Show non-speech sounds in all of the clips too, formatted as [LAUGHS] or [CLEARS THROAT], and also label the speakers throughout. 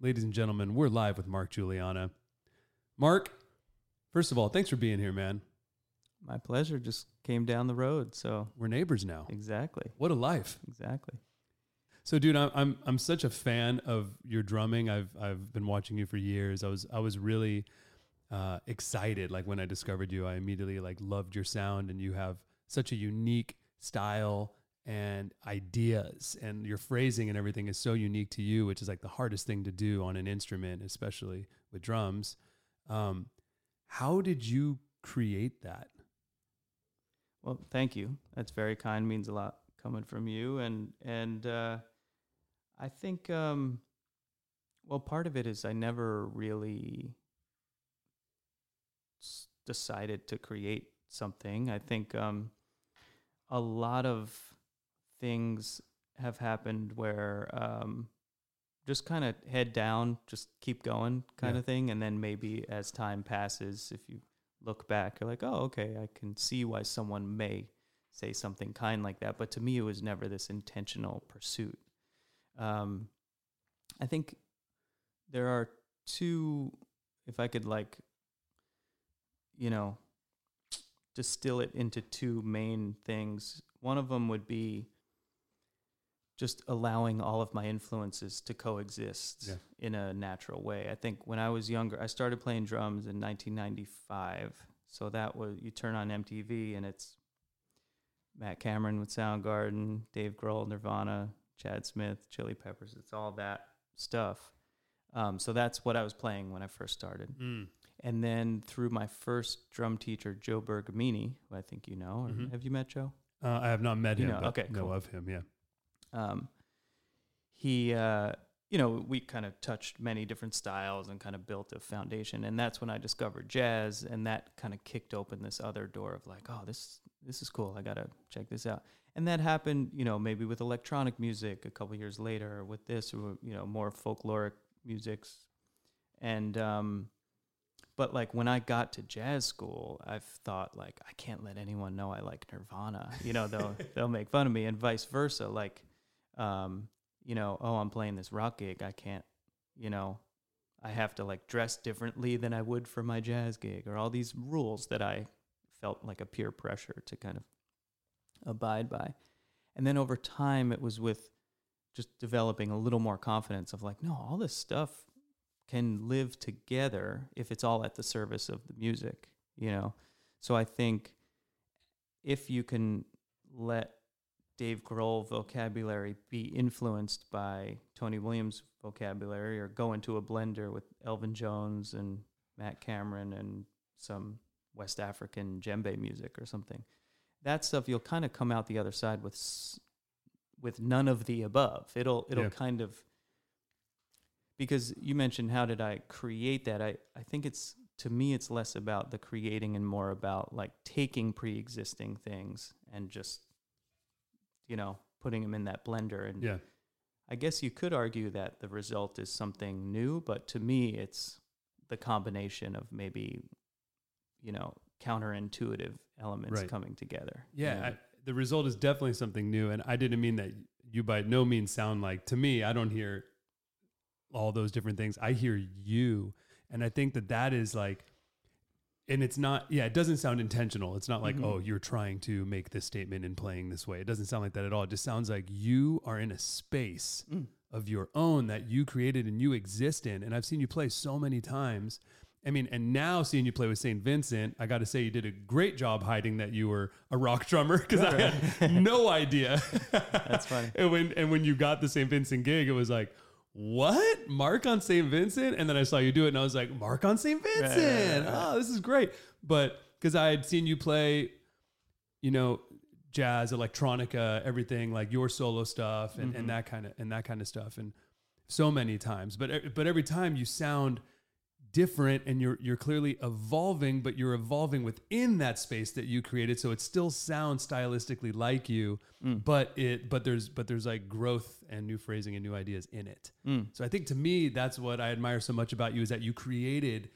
Speaker 1: ladies and gentlemen, we're live with Mark Guiliana. Mark, first of all, thanks for being here, man.
Speaker 2: My pleasure. Just came down the road, so
Speaker 1: We're neighbors now.
Speaker 2: exactly,
Speaker 1: What a life.
Speaker 2: exactly.
Speaker 1: So, dude, I'm I'm I'm such a fan of your drumming. I've I've been watching you for years. I was I was really uh, excited. Like when I discovered you, I immediately like loved your sound, and you have such a unique style and ideas, and your phrasing and everything is so unique to you, which is like the hardest thing to do on an instrument, especially with drums. Um, how did you create that?
Speaker 2: Well, thank you. That's very kind. Means a lot coming from you, and and uh, I think um, well, part of it is I never really s- decided to create something. I think um, a lot of things have happened where um, just kind of head down, just keep going, kind
Speaker 1: Yeah.
Speaker 2: of thing, and then maybe as time passes, if you look back, you're like, oh, okay, I can see why someone may say something kind like that. But to me, it was never this intentional pursuit. Um, I think there are two, if I could like, you know, distill it into two main things. One of them would be just allowing all of my influences to coexist
Speaker 1: Yeah.
Speaker 2: in a natural way. I think when I was younger, I started playing drums in 1995. So that was you turn on MTV and it's Matt Cameron with Soundgarden, Dave Grohl, Nirvana, Chad Smith, Chili Peppers. It's all that stuff. Um, so that's what I was playing when I first started. And then through my first drum teacher, Joe Bergamini, who I think you know, or
Speaker 1: Mhm.
Speaker 2: have you met Joe?
Speaker 1: Uh, I have not met
Speaker 2: You
Speaker 1: him,
Speaker 2: know,
Speaker 1: but
Speaker 2: okay,
Speaker 1: know of him. Yeah.
Speaker 2: Um, he uh, you know we kind of touched many different styles and kind of built a foundation. And that's when i discovered jazz. And that kind of kicked open this other door of like oh this this is cool. I gotta check this out. And that happened you know maybe with electronic music a couple years later with this or you know more folkloric musics. And um but like when I got to jazz school, I've thought like I can't let anyone know I like Nirvana. You know, they'll [LAUGHS] they'll make fun of me, and vice versa. Like, um, you know, oh, I'm playing this rock gig. I can't, you know, I have to like dress differently than I would for my jazz gig, or all these rules that I felt like a peer pressure to kind of abide by. And then over time, it was with just developing a little more confidence of like, no, all this stuff can live together if it's all at the service of the music, you know? So I think if you can let Dave Grohl vocabulary be influenced by Tony Williams vocabulary or go into a blender with Elvin Jones and Matt Cameron and some West African djembe music or something, that stuff you'll kind of come out the other side with with none of the above. It'll it'll
Speaker 1: Yeah.
Speaker 2: kind of because you mentioned how did I create that? I, I think it's to me it's less about the creating and more about like taking pre-existing things and just you know putting them in that blender and
Speaker 1: Yeah.
Speaker 2: I guess you could argue that the result is something new, but to me it's the combination of maybe you know counterintuitive elements
Speaker 1: Right.
Speaker 2: coming together. you
Speaker 1: Yeah,
Speaker 2: know?
Speaker 1: I, the result is definitely something new, and I didn't mean that you by no means sound like to me. I don't hear all those different things. I hear you, and I think that that is like, and it's not. Yeah, it doesn't sound intentional. It's not like
Speaker 2: Mhm.
Speaker 1: oh, you're trying to make this statement and playing this way. It doesn't sound like that at all. It just sounds like you are in a space
Speaker 2: Mm.
Speaker 1: of your own that you created and you exist in. And I've seen you play so many times. I mean, and now seeing you play with St. Vincent, I got to say you did a great job hiding that you were a rock drummer because I had [LAUGHS] no idea.
Speaker 2: That's funny. [LAUGHS]
Speaker 1: and when and when you got the St. Vincent gig, it was like, what? Mark on St. Vincent? And then I saw you do it, and I was like, Mark on St. Vincent.
Speaker 2: right, right.
Speaker 1: Oh, this is great. But because I had seen you play, you know, jazz, electronica, everything like your solo stuff and, and mm-hmm. that kind of and that kind of stuff, and so many times. But but every time you sound different and you're you're clearly evolving but you're evolving within that space that you created so it still sounds stylistically like you but it but there's but there's like growth and new phrasing and new ideas in it so i think to me that's what i admire so much about you is that you created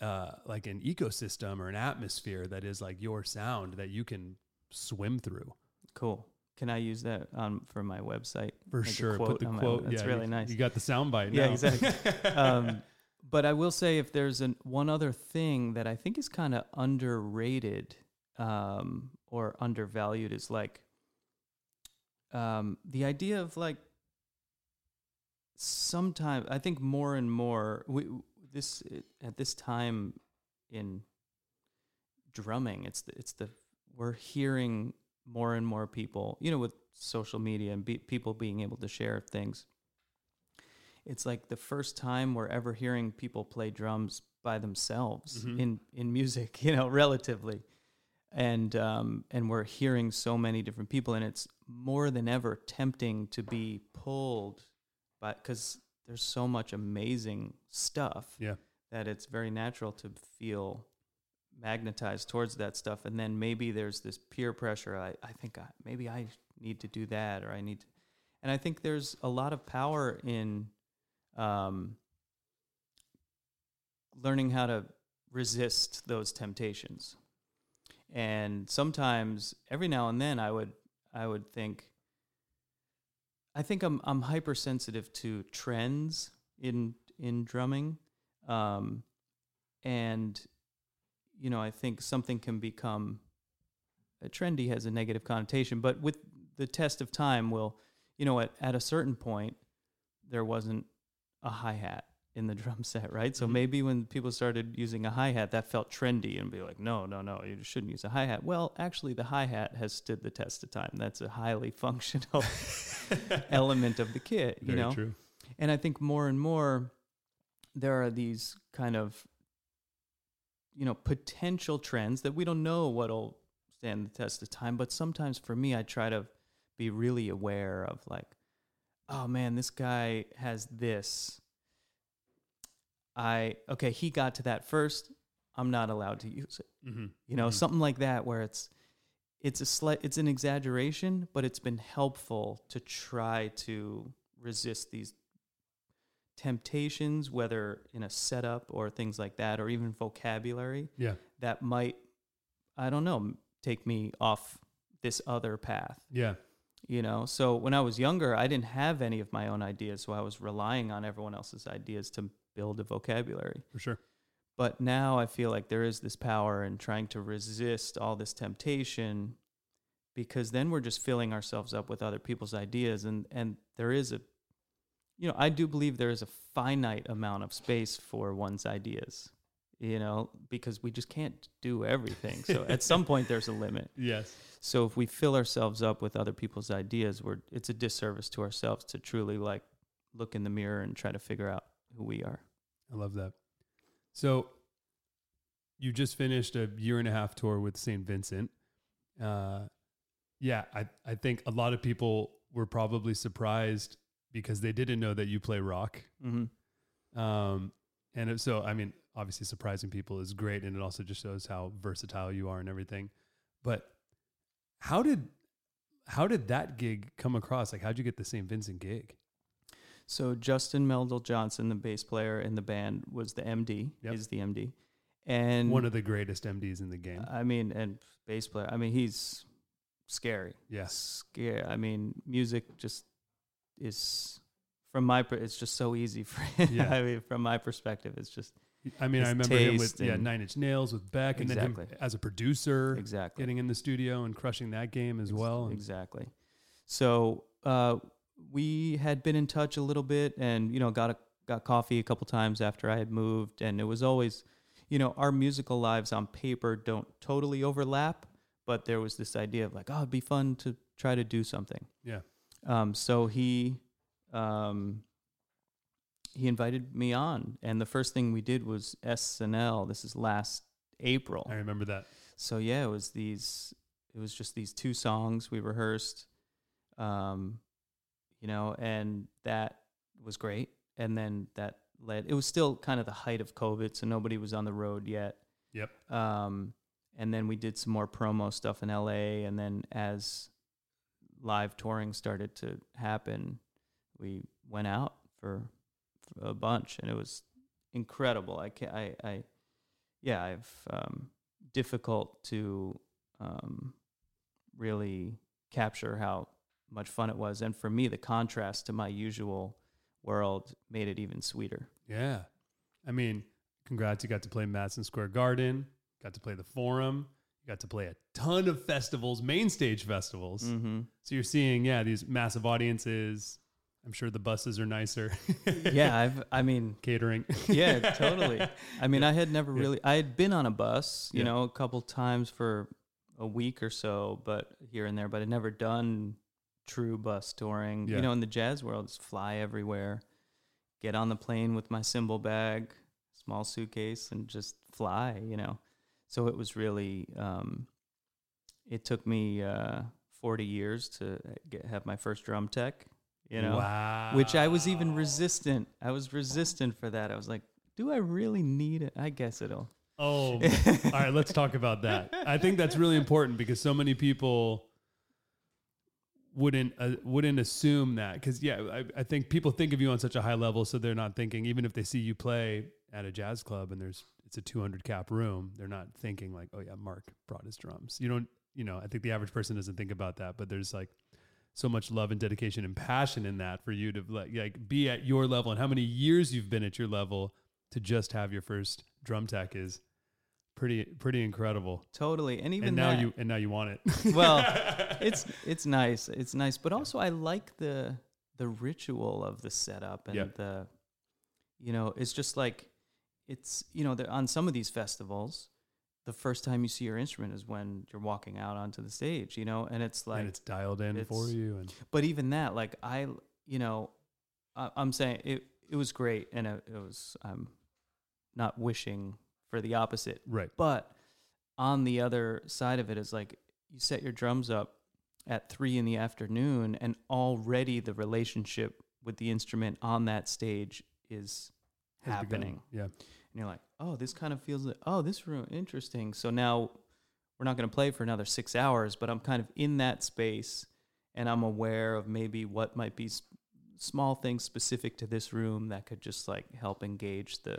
Speaker 1: uh like an ecosystem or an atmosphere that is like your sound that you can swim through
Speaker 2: Cool. can I use that um, for my website?
Speaker 1: For
Speaker 2: a
Speaker 1: sure.
Speaker 2: quote
Speaker 1: Put the
Speaker 2: on my-
Speaker 1: quote.
Speaker 2: that's
Speaker 1: yeah,
Speaker 2: really
Speaker 1: you,
Speaker 2: nice.
Speaker 1: You got the soundbite.
Speaker 2: Yeah,
Speaker 1: now.
Speaker 2: exactly. [LAUGHS] um, but I will say, if there's an one other thing that I think is kind of underrated um, or undervalued, is like um, the idea of like sometimes I think more and more we this at this time in drumming, it's the, it's the we're hearing more and more people, you know, with social media and be, people being able to share things it's like the first time we're ever hearing people play drums by themselves
Speaker 1: Mhm.
Speaker 2: in in music [LAUGHS] you know relatively and um and we're hearing so many different people and it's more than ever tempting to be pulled by because there's so much amazing stuff
Speaker 1: Yeah.
Speaker 2: that it's very natural to feel magnetized towards that stuff and then maybe there's this peer pressure i, I think I, maybe i need to do that or i need to and i think there's a lot of power in um, learning how to resist those temptations. And sometimes, every now and then, I would I would think. I think I'm I'm hypersensitive to trends in in drumming, um, and you know I think something can become uh, trendy has a negative connotation, but with the test of time, will you know at at a certain point there wasn't a hi hat in the [LAUGHS] drum set, right? So
Speaker 1: Mhm.
Speaker 2: maybe when people started using a hi hat, that felt trendy and be like, no, no, no, you shouldn't use a hi hat. Well, actually, the hi hat has stood the test of time. That's a highly [LAUGHS] functional [LAUGHS] element of the kit, you
Speaker 1: Very
Speaker 2: know?
Speaker 1: true.
Speaker 2: And I think more and more there are these kind of, you know, potential trends that we don't know what'll stand the test of time. But sometimes for me, I try to be really aware of like, oh man, this guy has this. I, okay, he got to that first. I'm not allowed to use it.
Speaker 1: Mm-hmm.
Speaker 2: You know,
Speaker 1: Mhm.
Speaker 2: something like that where it's, it's a slight, it's an exaggeration, but it's been helpful to try to resist these temptations, whether in a setup or things like that, or even vocabulary
Speaker 1: Yeah.
Speaker 2: that might, I don't know, take me off this other path.
Speaker 1: Yeah.
Speaker 2: You know, so when I was younger, I didn't have any of my own ideas, so I was relying on everyone else's ideas to build a vocabulary.
Speaker 1: For sure.
Speaker 2: But now I feel like there is this power in trying to resist all this temptation because then we're just filling ourselves up with other people's ideas and and there is a you know, I do believe there is a finite amount of space for one's ideas, you know, because we just can't do everything. So at some point [LAUGHS] there's a limit.
Speaker 1: Yes.
Speaker 2: So if we fill ourselves up with other people's ideas, we're it's a disservice to ourselves to truly like look in the mirror and try to figure out who we are.
Speaker 1: I love that. So you just finished a year and a half tour with St. Vincent. Uh, yeah, I, I think a lot of people were probably surprised because they didn't know that you play rock.
Speaker 2: Mm-hmm.
Speaker 1: Um, and so, I mean, obviously surprising people is great. And it also just shows how versatile you are and everything. But how did, how did that gig come across? Like, how'd you get the St. Vincent gig?
Speaker 2: So Justin Meldal Johnson, the bass player in the band, was the MD.
Speaker 1: Yep.
Speaker 2: Is the MD, and
Speaker 1: One of the greatest MDs in the game.
Speaker 2: I mean, and bass player. I mean, he's scary.
Speaker 1: Yes.
Speaker 2: Scary. I mean, music just is from my. It's just so easy for [LAUGHS] him.
Speaker 1: Yeah.
Speaker 2: I mean, from my perspective, it's just
Speaker 1: I mean, I remember him with yeah, Nine Inch Nails with Beck, and then him as a producer,
Speaker 2: exactly
Speaker 1: getting in the studio and crushing that game as
Speaker 2: Ex-
Speaker 1: well. And-
Speaker 2: Exactly. So uh, we had been in touch a little bit, and you know, got a, got coffee a couple times after I had moved, and it was always, you know, our musical lives on paper don't totally overlap, but there was this idea of like, oh, it'd be fun to try to do something.
Speaker 1: Yeah.
Speaker 2: Um. So he, um, he invited me on, and the first thing we did was SNL. This is last April.
Speaker 1: I remember that.
Speaker 2: So yeah, it was these. It was just these two songs we rehearsed, um, you know, and that was great. And then that led. It was still kind of the height of COVID, so nobody was on the road yet.
Speaker 1: Yep.
Speaker 2: Um, and then we did some more promo stuff in LA, and then as live touring started to happen, we went out for, for a bunch, and it was incredible. I can I I yeah, I've um, difficult to um, really capture how much fun it was. And for me, the contrast to my usual world made it even sweeter.
Speaker 1: Yeah. I mean, congrats. You got to play Madison Square Garden, got to play the Forum, you got to play a ton of festivals, main stage festivals.
Speaker 2: Mm-hmm.
Speaker 1: So you're seeing, yeah, these massive audiences. I'm sure the buses are nicer.
Speaker 2: yeah, [LAUGHS] I've, I mean,
Speaker 1: catering.
Speaker 2: yeah, [LAUGHS] totally. I mean, I had never really, I had been on a bus, you
Speaker 1: Yeah.
Speaker 2: know, a couple times for a week or so, but here and there, but I'd never done true bus touring.
Speaker 1: Yeah.
Speaker 2: You know, in the jazz world, it's fly everywhere, get on the plane with my cymbal bag, small suitcase, and just fly, you know. So it was really, um, it took me uh, 40 years to get, have my first drum tech, you know
Speaker 1: wow.
Speaker 2: which I was even resistant. I was resistant for that. I was like, do I really need it? I guess it'll.
Speaker 1: Oh, all [LAUGHS] right. Let's talk about that. I think that's really important because so many people wouldn't uh, wouldn't assume that because yeah, I, I think people think of you on such a high level, so they're not thinking even if they see you play at a jazz club and there's it's a 200 cap room, they're not thinking like, oh yeah, Mark brought his drums. You don't, you know, I think the average person doesn't think about that, but there's like so much love and dedication and passion in that for you to like, like be at your level and how many years you've been at your level to just have your first drum tech is pretty pretty incredible.
Speaker 2: Totally, and even
Speaker 1: and now
Speaker 2: that,
Speaker 1: you and now you want it. [LAUGHS]
Speaker 2: Well, [LAUGHS] it's it's nice. It's nice, but also I like the the ritual of the setup and
Speaker 1: Yeah.
Speaker 2: the, you know, it's just like, it's you know, on some of these festivals, the first time you see your instrument is when you're walking out onto the stage, you know, and it's like
Speaker 1: and it's dialed in for you and
Speaker 2: but even that like i you know I, i'm saying it it was great and it, it was i'm not wishing for the opposite
Speaker 1: right.
Speaker 2: but on the other side of it is like you set your drums up at three in the afternoon and already the relationship with the instrument on that stage is
Speaker 1: Has begun.
Speaker 2: happening
Speaker 1: Yeah.
Speaker 2: and you're like, oh, this kind of feels like, oh, this room, interesting. So now we're not going to play for another six hours, but I'm kind of in that space and I'm aware of maybe what might be s- small things specific to this room that could just like help engage the,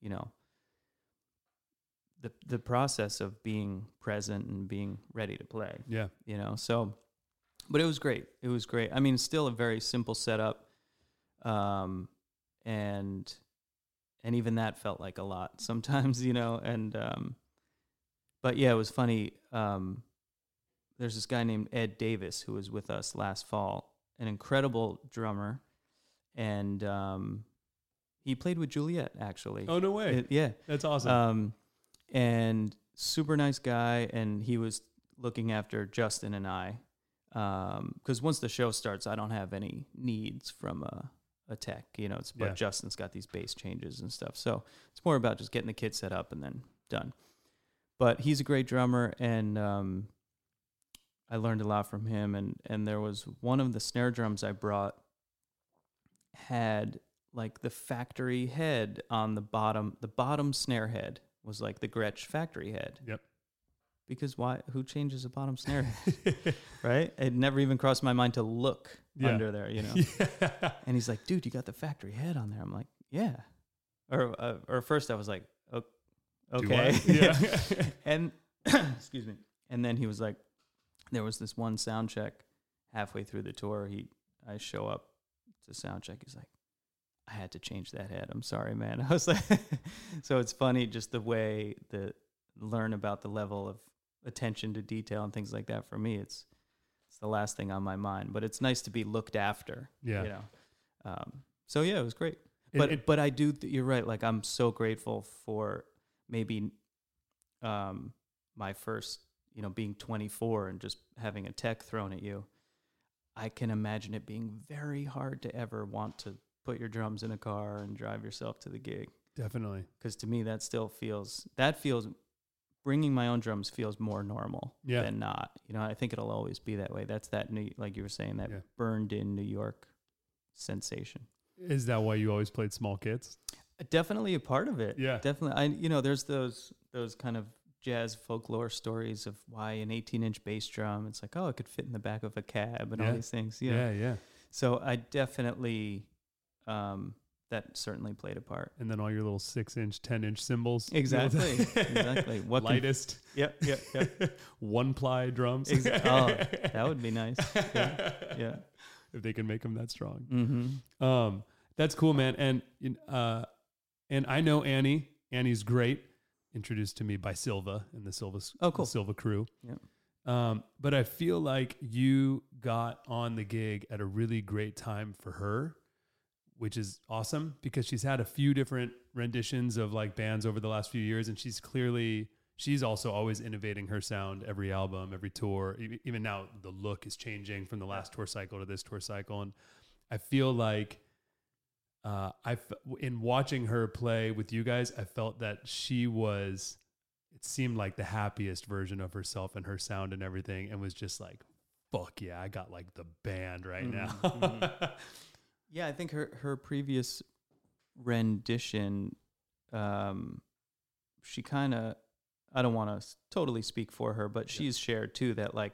Speaker 2: you know, the the process of being present and being ready to play
Speaker 1: Yeah.
Speaker 2: you know so but it was great it was great i mean still a very simple setup um and and even that felt like a lot [LAUGHS] sometimes you know and um but yeah it was funny um there's this guy named ed davis who was with us last fall an incredible drummer and um he played with juliet actually
Speaker 1: Oh no way.
Speaker 2: It- yeah
Speaker 1: That's awesome.
Speaker 2: um, and super nice guy, and he was looking after Justin and I. Because once the show starts, I don't have any needs from a, a tech, you know. It's but
Speaker 1: Yeah.
Speaker 2: Justin's got these bass changes and stuff, so it's more about just getting the kit set up and then done. But he's a great drummer, and um, I learned a lot from him. And and there was one of the snare drums I brought had like the factory head on the bottom. The bottom snare head was like the Gretsch factory head.
Speaker 1: Yep.
Speaker 2: Because why? Who changes a bottom snare head, [LAUGHS] right? It never even crossed my mind to look
Speaker 1: Yeah.
Speaker 2: under there, you know. [LAUGHS]
Speaker 1: yeah.
Speaker 2: And he's like, "Dude, you got the factory head on there." I'm like, "Yeah." Or uh, or first I was like, "O- "Okay." [LAUGHS]
Speaker 1: Yeah.
Speaker 2: and [CLEARS THROAT] excuse me. And then he was like, there was this one sound check halfway through the tour. He, I show up to sound check. He's like, I had to change that head. I'm sorry, man. I was like, so it's funny just the way the learn about the level of attention to detail and things like that. For me, it's it's the last thing on my mind. But it's nice to be looked after.
Speaker 1: Yeah.
Speaker 2: You know. Um, so yeah, it was great
Speaker 1: It-
Speaker 2: but
Speaker 1: it-
Speaker 2: but I do. Th- you're right. Like I'm so grateful for maybe um, my first, you know, being 24 and just having a tech thrown at you. I can imagine it being very hard to ever want to put your drums in a car and drive yourself to the gig.
Speaker 1: Definitely.
Speaker 2: Because to me, that still feels that feels bringing my own drums feels more normal
Speaker 1: Yeah.
Speaker 2: than not. You know, I think it'll always be that way. That's that new, like you were saying, that
Speaker 1: Yeah.
Speaker 2: burned in New York sensation.
Speaker 1: Is that why you always played small kits?
Speaker 2: Definitely a part of it.
Speaker 1: Yeah.
Speaker 2: Definitely. I you know, there's those those kind of jazz folklore stories of why an 18 inch bass drum. It's like, oh, it could fit in the back of a cab and
Speaker 1: Yeah.
Speaker 2: all these things. Yeah.
Speaker 1: Yeah. Yeah.
Speaker 2: So I definitely um, that certainly played a part.
Speaker 1: And then all your little six inch, ten inch cymbals. [LAUGHS]
Speaker 2: Exactly. exactly. [LAUGHS] What can-
Speaker 1: Lightest.
Speaker 2: Yep. Yep. Yep. [LAUGHS]
Speaker 1: one ply drums.
Speaker 2: Ex- oh, that would be nice. Yeah. Yeah.
Speaker 1: if they can make them that strong.
Speaker 2: Mm-hmm.
Speaker 1: Um, that's cool, man. And uh, and I know Annie. Annie's great. Introduced to me by Silva and the Silva
Speaker 2: Oh, cool.
Speaker 1: Silva crew.
Speaker 2: Yep.
Speaker 1: Um, but I feel like you got on the gig at a really great time for her, which is awesome because she's had a few different renditions of like bands over the last few years, and she's clearly she's also always innovating her sound every album, every tour. Even now, the look is changing from the last tour cycle to this tour cycle, and I feel like uh, I f- in watching her play with you guys, I felt that she was. It seemed like the happiest version of herself and her sound and everything, and was just like, "Fuck yeah, I got like the band right
Speaker 2: Mhm,
Speaker 1: now." [LAUGHS]
Speaker 2: Yeah, I think her her previous rendition, um, she kind of, I don't want to totally speak for her, but she's shared too that like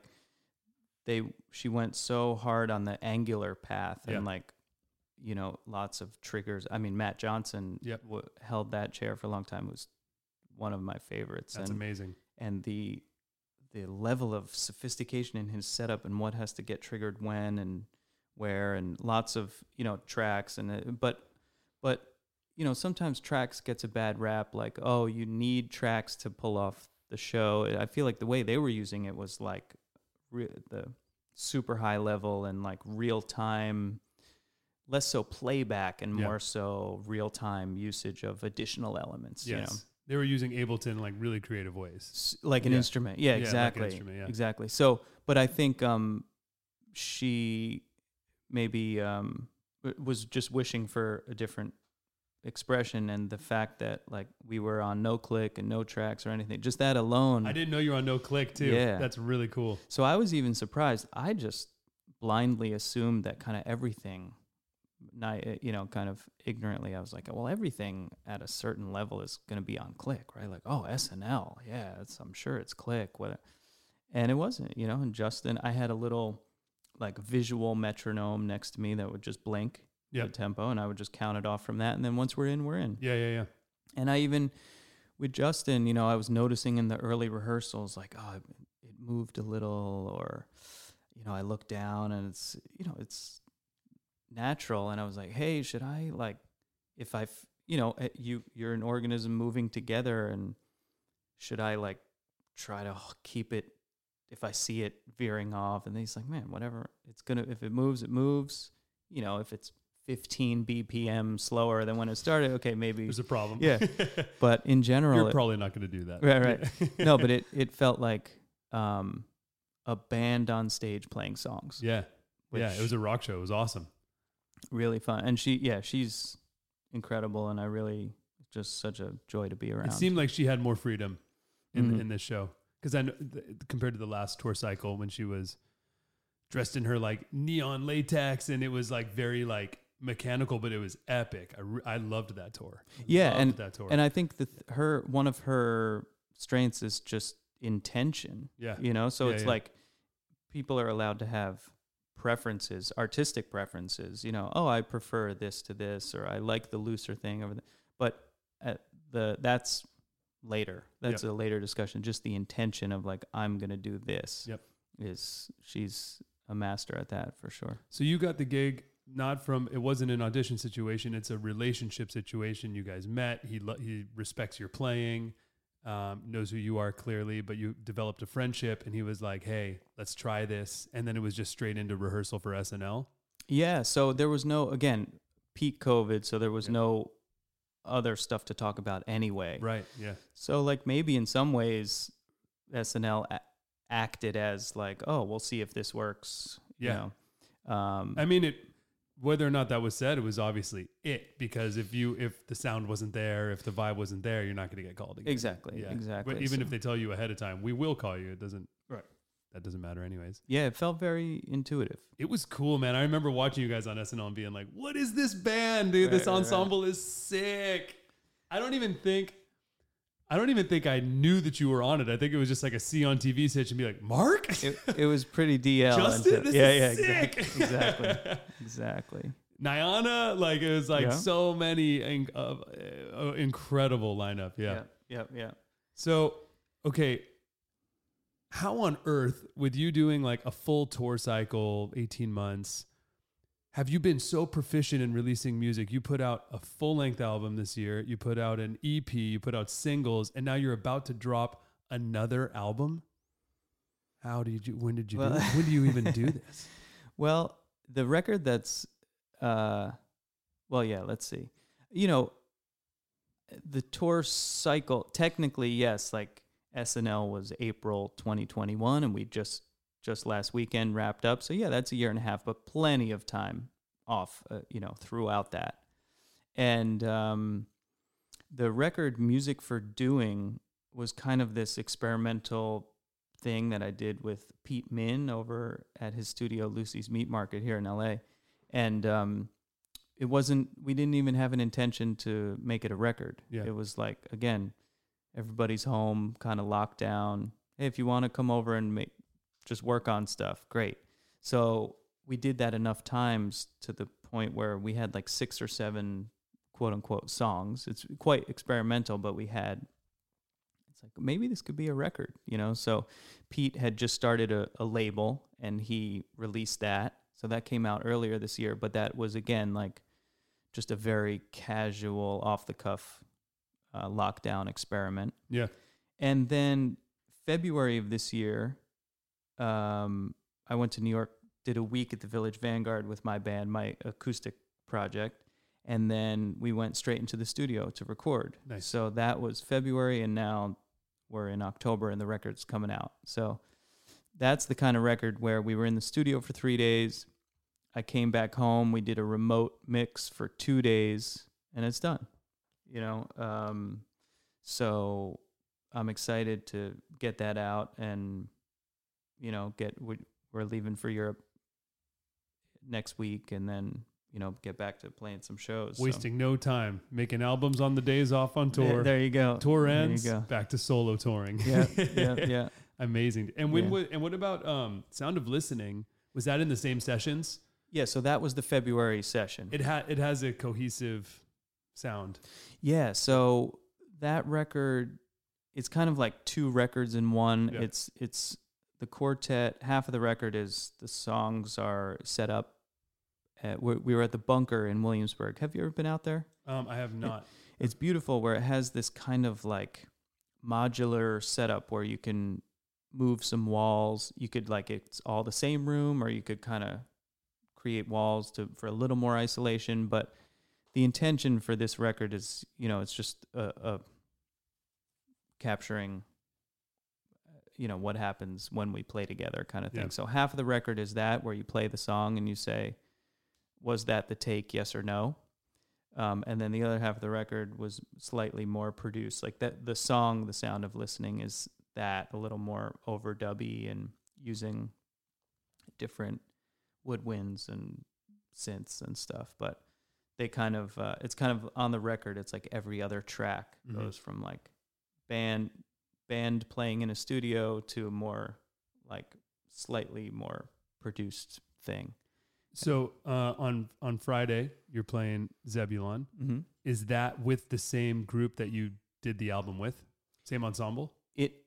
Speaker 2: they she went so hard on the angular path and like you know lots of triggers. I mean, Matt Johnson
Speaker 1: Yep.
Speaker 2: w- held that chair for a long time. It was one of my favorites.
Speaker 1: That's
Speaker 2: and
Speaker 1: amazing.
Speaker 2: and the the level of sophistication in his setup and what has to get triggered when and where and lots of you know tracks and but but you know sometimes tracks gets a bad rap like oh you need tracks to pull off the show i feel like the way they were using it was like re- the super high level and like real time less so playback and
Speaker 1: Yeah.
Speaker 2: more so real time usage of additional elements you know
Speaker 1: Yes, they were using Ableton like really creative ways.
Speaker 2: S- like an
Speaker 1: Yeah.
Speaker 2: instrument. Yeah,
Speaker 1: Yeah, like an
Speaker 2: exactly.
Speaker 1: instrument, yeah.
Speaker 2: Exactly. So, but I think um, she maybe um, was just wishing for a different expression, and the fact that like we were on no click and no tracks or anything, just that alone.
Speaker 1: I didn't know you were on No Click too.
Speaker 2: Yeah.
Speaker 1: that's really cool.
Speaker 2: So I was even surprised. I just blindly assumed that kind of everything, ni- you know, kind of ignorantly. I was like, well, everything at a certain level is going to be on click, right? Like, oh, SNL, yeah, it's, I'm sure it's click. What? And it wasn't, you know. And Justin, I had a little like visual metronome next to me that would just blink
Speaker 1: Yep.
Speaker 2: the tempo, and I would just count it off from that. And then once we're in, we're in.
Speaker 1: Yeah, yeah, yeah.
Speaker 2: And I even with Justin, you know, I was noticing in the early rehearsals, like, oh, it, moved a little, or you know, I look down and it's, you know, it's natural. And I was like, hey, should I like, if I, f- you know, eh, you you're an organism moving together, and should I like try to keep it? If I see it veering off, and he's like, man, whatever, it's gonna. If it moves, it moves. You know, if it's 15 BPM slower than when it started, okay, maybe
Speaker 1: There's a problem.
Speaker 2: Yeah. [LAUGHS] but in general,
Speaker 1: You're
Speaker 2: it-
Speaker 1: probably not going to do that.
Speaker 2: Right, right.
Speaker 1: Yeah. [LAUGHS]
Speaker 2: no, but it, it felt like um, a band on stage playing songs.
Speaker 1: yeah, yeah. It was a rock show. It was awesome.
Speaker 2: really fun. And she, yeah, she's incredible, and I really just such a joy to be around.
Speaker 1: It seemed like she had more freedom in
Speaker 2: Mhm.
Speaker 1: in this show because I know th- compared to the last tour cycle when she was dressed in her like neon latex and it was like very like mechanical, but it was epic. I, re- I loved that tour.
Speaker 2: Yeah,
Speaker 1: Loved
Speaker 2: and
Speaker 1: that tour.
Speaker 2: and I think that her one of her strengths is just intention.
Speaker 1: yeah,
Speaker 2: You know, so
Speaker 1: Yeah,
Speaker 2: it's
Speaker 1: yeah.
Speaker 2: like people are allowed to have preferences, artistic preferences. You know, oh, I prefer this to this, or I like the looser thing over the. But at the that's later. That's a later discussion. Just the intention of like I'm gonna do this.
Speaker 1: Yep.
Speaker 2: Is she's a master at that for sure.
Speaker 1: So you got the gig not from it wasn't an audition situation. It's a relationship situation. You guys met. He lo- he respects your playing, um, knows who you are clearly, but you developed a friendship. And he was like, "Hey, let's try this." And then it was just straight into rehearsal for SNL.
Speaker 2: Yeah. So there was no again peak COVID, so there was
Speaker 1: Yeah.
Speaker 2: no other stuff to talk about anyway.
Speaker 1: Right. Yeah.
Speaker 2: So like maybe in some ways SNL a- acted as like, oh, we'll see if this works.
Speaker 1: Yeah.
Speaker 2: You know? Um,
Speaker 1: I mean, it. Whether or not that was said, it was obviously it because if you if the sound wasn't there, if the vibe wasn't there, you're not going to get called again.
Speaker 2: exactly.
Speaker 1: Yeah.
Speaker 2: Exactly.
Speaker 1: But even
Speaker 2: So-
Speaker 1: if they tell you ahead of time, we will call you. It doesn't. Right. That doesn't matter, anyways.
Speaker 2: yeah, it felt very intuitive.
Speaker 1: It was cool, man. I remember watching you guys on SNL and being like, "What is this band, dude? This
Speaker 2: Right, right, right.
Speaker 1: ensemble is sick." I don't even think, I don't even think I knew that you were on it. I think it was just like a see on TV stitch and be like, "Mark,
Speaker 2: It, it was pretty DL. [LAUGHS]
Speaker 1: Justin, this
Speaker 2: yeah,
Speaker 1: is
Speaker 2: yeah,
Speaker 1: sick." [LAUGHS]
Speaker 2: exactly. [LAUGHS] exactly. Exactly.
Speaker 1: Nyana, like it was like
Speaker 2: Yeah.
Speaker 1: so many in, uh, uh, incredible lineup. Yeah.
Speaker 2: yeah, yeah, yeah.
Speaker 1: So, okay, how on earth with you doing like a full tour cycle, 18 months, have you been so proficient in releasing music? You put out a full-length album this year, you put out an EP, you put out singles, and now you're about to drop another album? How did you when did you
Speaker 2: Well-
Speaker 1: it? When do you even do [LAUGHS] this?
Speaker 2: Well, the record that's, uh, well, yeah, let's see. You know, the tour cycle, technically, yes, like SNL was April 2021, and we just just last weekend wrapped up. So yeah, that's a year and a half, but plenty of time off, uh, you know, throughout that. And um, the record "Music for Doing" was kind of this experimental thing that I did with Pete Min over at his studio, Lucy's Meat Market here in LA. And um, it wasn't, we didn't even have an intention to make it a record.
Speaker 1: Yeah.
Speaker 2: It was like, again, everybody's home, kind of locked down. Hey, if you want to come over and make, just work on stuff, great. So we did that enough times to the point where we had like six or seven quote unquote songs. It's quite experimental, but we had it's like maybe this could be a record, you know? So Pete had just started a, a label and he released that. So that came out earlier this year, but that was again like just a very casual, off the cuff uh, lockdown experiment.
Speaker 1: Yeah.
Speaker 2: And then February of this year, um, I went to New York, did a week at the Village Vanguard with my band, my acoustic project, and then we went straight into the studio to record.
Speaker 1: Nice.
Speaker 2: So that was February, and now we're in October, and the record's coming out. So that's the kind of record where we were in the studio for three days. I came back home. We did a remote mix for two days, and it's done. You know, um, so I'm excited to get that out and you know get we, we're leaving for Europe next week and then you know get back to playing some shows. so-
Speaker 1: Wasting no time making albums on the days off on tour.
Speaker 2: There, you go.
Speaker 1: Tour
Speaker 2: There
Speaker 1: ends,
Speaker 2: go.
Speaker 1: back to solo touring.
Speaker 2: Yeah, yeah, [LAUGHS] yeah.
Speaker 1: Amazing. And when
Speaker 2: Yeah.
Speaker 1: wa- and what about um Sound of Listening? Was that in the same sessions?
Speaker 2: Yeah, so that was the February session.
Speaker 1: It had it has a cohesive sound.
Speaker 2: Yeah, so that record it's kind of like two records in one.
Speaker 1: Yeah.
Speaker 2: It's it's the quartet. Half of the record is the songs are set up. At, we we were at the bunker in Williamsburg. Have you ever been out there?
Speaker 1: Um, I have not.
Speaker 2: It's beautiful where it has this kind of like modular setup where you can move some walls. You could like it's all the same room, or you could kind of create walls to for a little more isolation. But the intention for this record is, you know, it's just a, a capturing, uh, you know, what happens when we play together, kind of thing.
Speaker 1: Yeah.
Speaker 2: So half of the record is that where you play the song and you say, "Was that the take? Yes or no?" Um, and then the other half of the record was slightly more produced. Like that, the song, "The Sound of Listening," is that a little more overdubby and using different woodwinds and synths and stuff. But they kind of, uh, it's kind of on the record. It's like every other track
Speaker 1: Mhm.
Speaker 2: goes from like band band playing in a studio to a more like slightly more produced thing.
Speaker 1: So uh, on on Friday you're playing Zebulon.
Speaker 2: Mm-hmm.
Speaker 1: Is that with the same group that you did the album with? Same ensemble?
Speaker 2: it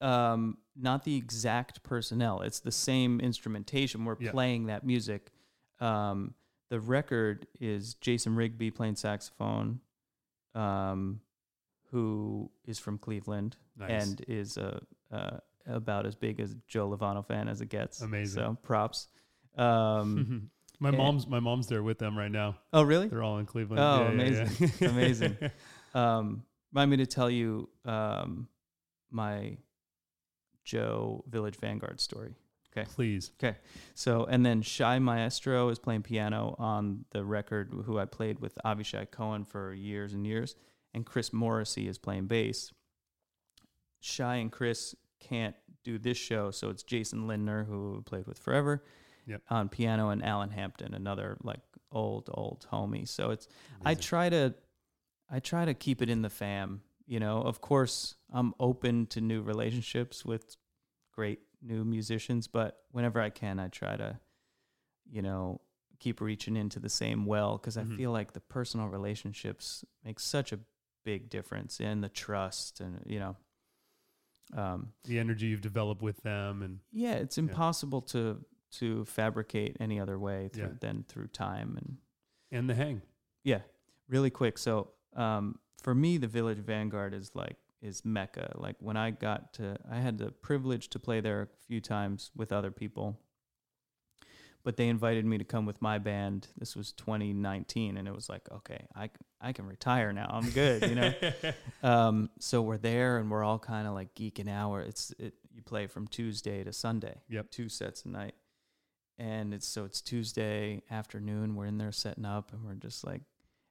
Speaker 2: um not the exact personnel it's the same instrumentation we're
Speaker 1: Yeah.
Speaker 2: playing that music um the record is jason rigby playing saxophone um who is from cleveland
Speaker 1: Nice.
Speaker 2: and is uh about as big as joe Lovano fan as it gets
Speaker 1: Amazing.
Speaker 2: so props um [LAUGHS]
Speaker 1: my
Speaker 2: and-
Speaker 1: mom's my mom's there with them right now.
Speaker 2: oh really
Speaker 1: They're all in Cleveland.
Speaker 2: Oh,
Speaker 1: Yeah, yeah, yeah.
Speaker 2: Amazing. [LAUGHS] um remind me to tell you um my joe village vanguard story
Speaker 1: Please. Okay.
Speaker 2: So and then Shai Maestro is playing piano on the record who i played with avishai cohen for years and years and chris morrissey is playing bass Shai and chris can't do this show so it's jason lindner who we played with forever
Speaker 1: Yep.
Speaker 2: on piano and alan hampton another like old old homie so it's I try to I try to keep it in the fam, you know. Of course, I'm open to new relationships with great new musicians, but whenever I can, I try to you know, keep reaching into the same well because. I feel like the personal relationships make such a big difference in the trust and you know, um,
Speaker 1: The energy you've developed with them, and
Speaker 2: yeah, it's impossible to to fabricate any other way through,
Speaker 1: Yeah.
Speaker 2: than through time and
Speaker 1: and the hang.
Speaker 2: yeah, really quick. So um, for me, the Village Vanguard is like is mecca. Like when I got to, I had the privilege to play there a few times with other people, but they invited me to come with my band. This was 2019, and it was like, okay, I I can retire now. I'm good, you know. [LAUGHS] um, so we're there, and we're all kind of like geeking out. It's it you play from Tuesday to Sunday.
Speaker 1: Yep.
Speaker 2: two sets a night. And it's so it's Tuesday afternoon. We're in there setting up, and we're just like,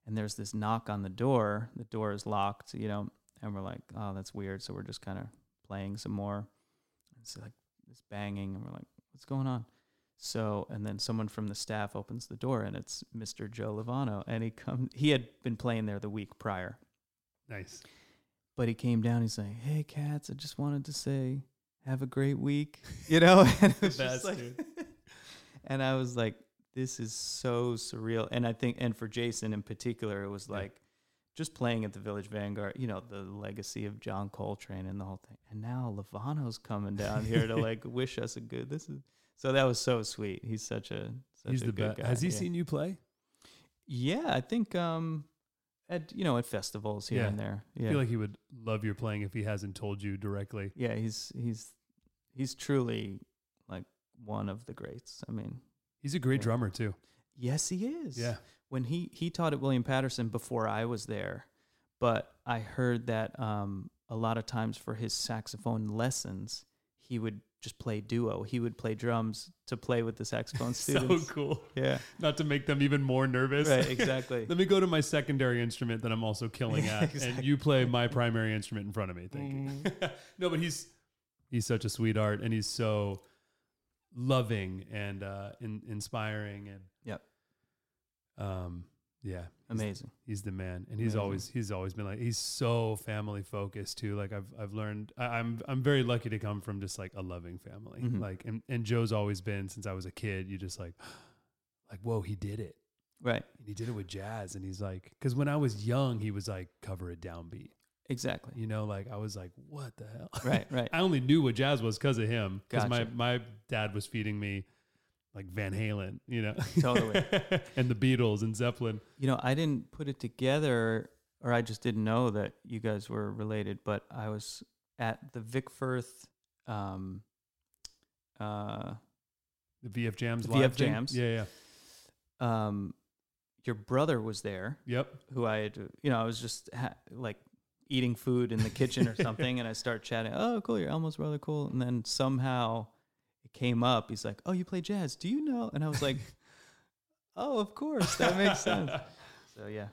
Speaker 2: and there's this knock on the door. The door is locked, you know, and we're like, oh, that's weird. So we're just kind of playing some more. It's like this banging, and we're like, what's going on? So, and then someone from the staff opens the door, and it's Mr. Joe Lovano, and he come. He had been playing there the week prior,
Speaker 1: nice.
Speaker 2: but he came down. He's like, "Hey, cats, I just wanted to say, have a great week," [LAUGHS] you know. [LAUGHS] and it was just like, [LAUGHS] and I was like, "This is so surreal." And I think, and for Jason in particular, it was
Speaker 1: Yeah.
Speaker 2: like just playing at the Village Vanguard. You know, the legacy of John Coltrane and the whole thing. And now Lovano's coming down here to like [LAUGHS] wish us a good. This is so that was so sweet. He's such a such
Speaker 1: He's
Speaker 2: a
Speaker 1: the
Speaker 2: good
Speaker 1: best.
Speaker 2: guy.
Speaker 1: Has he
Speaker 2: yeah.
Speaker 1: seen you play?
Speaker 2: Yeah, I think um, at you know at festivals here
Speaker 1: Yeah.
Speaker 2: and there.
Speaker 1: I feel like he would love your playing if he hasn't told you directly.
Speaker 2: yeah, he's he's he's truly like one of the greats. I mean,
Speaker 1: He's a great
Speaker 2: Yeah.
Speaker 1: drummer too.
Speaker 2: yes, he is.
Speaker 1: Yeah.
Speaker 2: When he he taught at William Paterson before I was there, but I heard that um a lot of times for his saxophone lessons, he would just play duo. He would play drums to play with the saxophone [LAUGHS] students.
Speaker 1: so cool.
Speaker 2: yeah,
Speaker 1: Not to make them even more nervous.
Speaker 2: right, [LAUGHS] exactly.
Speaker 1: Let me go to my secondary instrument that I'm also killing [LAUGHS] at, and you play my primary instrument in front of me. Thank you. no, but he's he's such a sweetheart, and he's so loving and uh, in, inspiring, and
Speaker 2: Yep.
Speaker 1: Um, yeah,
Speaker 2: Amazing.
Speaker 1: He's the man, and he's
Speaker 2: Amazing.
Speaker 1: always he's always been like he's so family focused too. Like I've I've learned I, I'm I'm very lucky to come from just like a loving family.
Speaker 2: Mhm.
Speaker 1: Like and and Joe's always been since I was a kid. You just like [GASPS] like whoa he did it.
Speaker 2: Right.
Speaker 1: And he did it with jazz, and he's like, because when I was young, he was like, cover a downbeat.
Speaker 2: Exactly.
Speaker 1: You know, like I was like, what the hell?
Speaker 2: Right. Right. [LAUGHS]
Speaker 1: I only knew what jazz was because of him. Because
Speaker 2: Gotcha.
Speaker 1: my my dad was feeding me like Van Halen, you know, [LAUGHS]
Speaker 2: Totally. [LAUGHS]
Speaker 1: and the Beatles and Zeppelin.
Speaker 2: You know, I didn't put it together, or I just didn't know that you guys were related. But I was at the Vic Firth, um, uh,
Speaker 1: The VF Jams,
Speaker 2: The
Speaker 1: live
Speaker 2: VF? Jams.
Speaker 1: Yeah, yeah,
Speaker 2: um, your brother was there,
Speaker 1: yep.
Speaker 2: who I had, you know, I was just ha- like eating food in the kitchen or [LAUGHS] something, and I start chatting. Oh, cool, your Elmo's brother, cool. And then somehow came up. He's like, "Oh, you play jazz? Do you know?" And I was like, [LAUGHS] "Oh, of course, that makes sense." [LAUGHS] So yeah,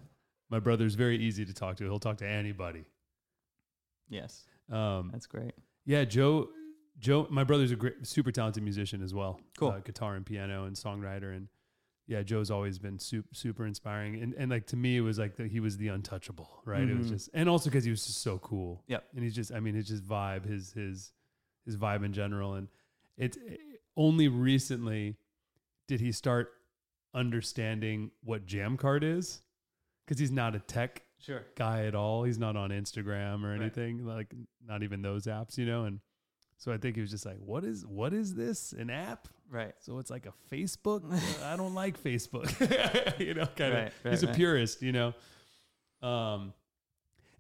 Speaker 1: My brother's very easy to talk to. He'll talk to anybody.
Speaker 2: yes,
Speaker 1: Um,
Speaker 2: that's great.
Speaker 1: yeah, Joe. Joe, my brother's a great, super talented musician as well.
Speaker 2: Cool.
Speaker 1: uh, guitar and piano and songwriter, and yeah, Joe's always been super, super inspiring. And and like to me, it was like that he was the untouchable, right? It was
Speaker 2: Mhm.
Speaker 1: just, and also because he was just so cool.
Speaker 2: Yeah,
Speaker 1: And he's just, I mean, his just vibe, his his his vibe in general, and it's only recently did he start understanding what Jammcard is, because he's not a tech
Speaker 2: Sure.
Speaker 1: guy at all. He's not on Instagram or
Speaker 2: Right.
Speaker 1: anything, like not even those apps, you know. And so I think he was just like, "What is what is this? An app?
Speaker 2: Right.
Speaker 1: So it's like a Facebook? [LAUGHS] I don't like Facebook, [LAUGHS] you know. Kind of.
Speaker 2: Right, right,
Speaker 1: He's a
Speaker 2: right.
Speaker 1: purist, you know. Um,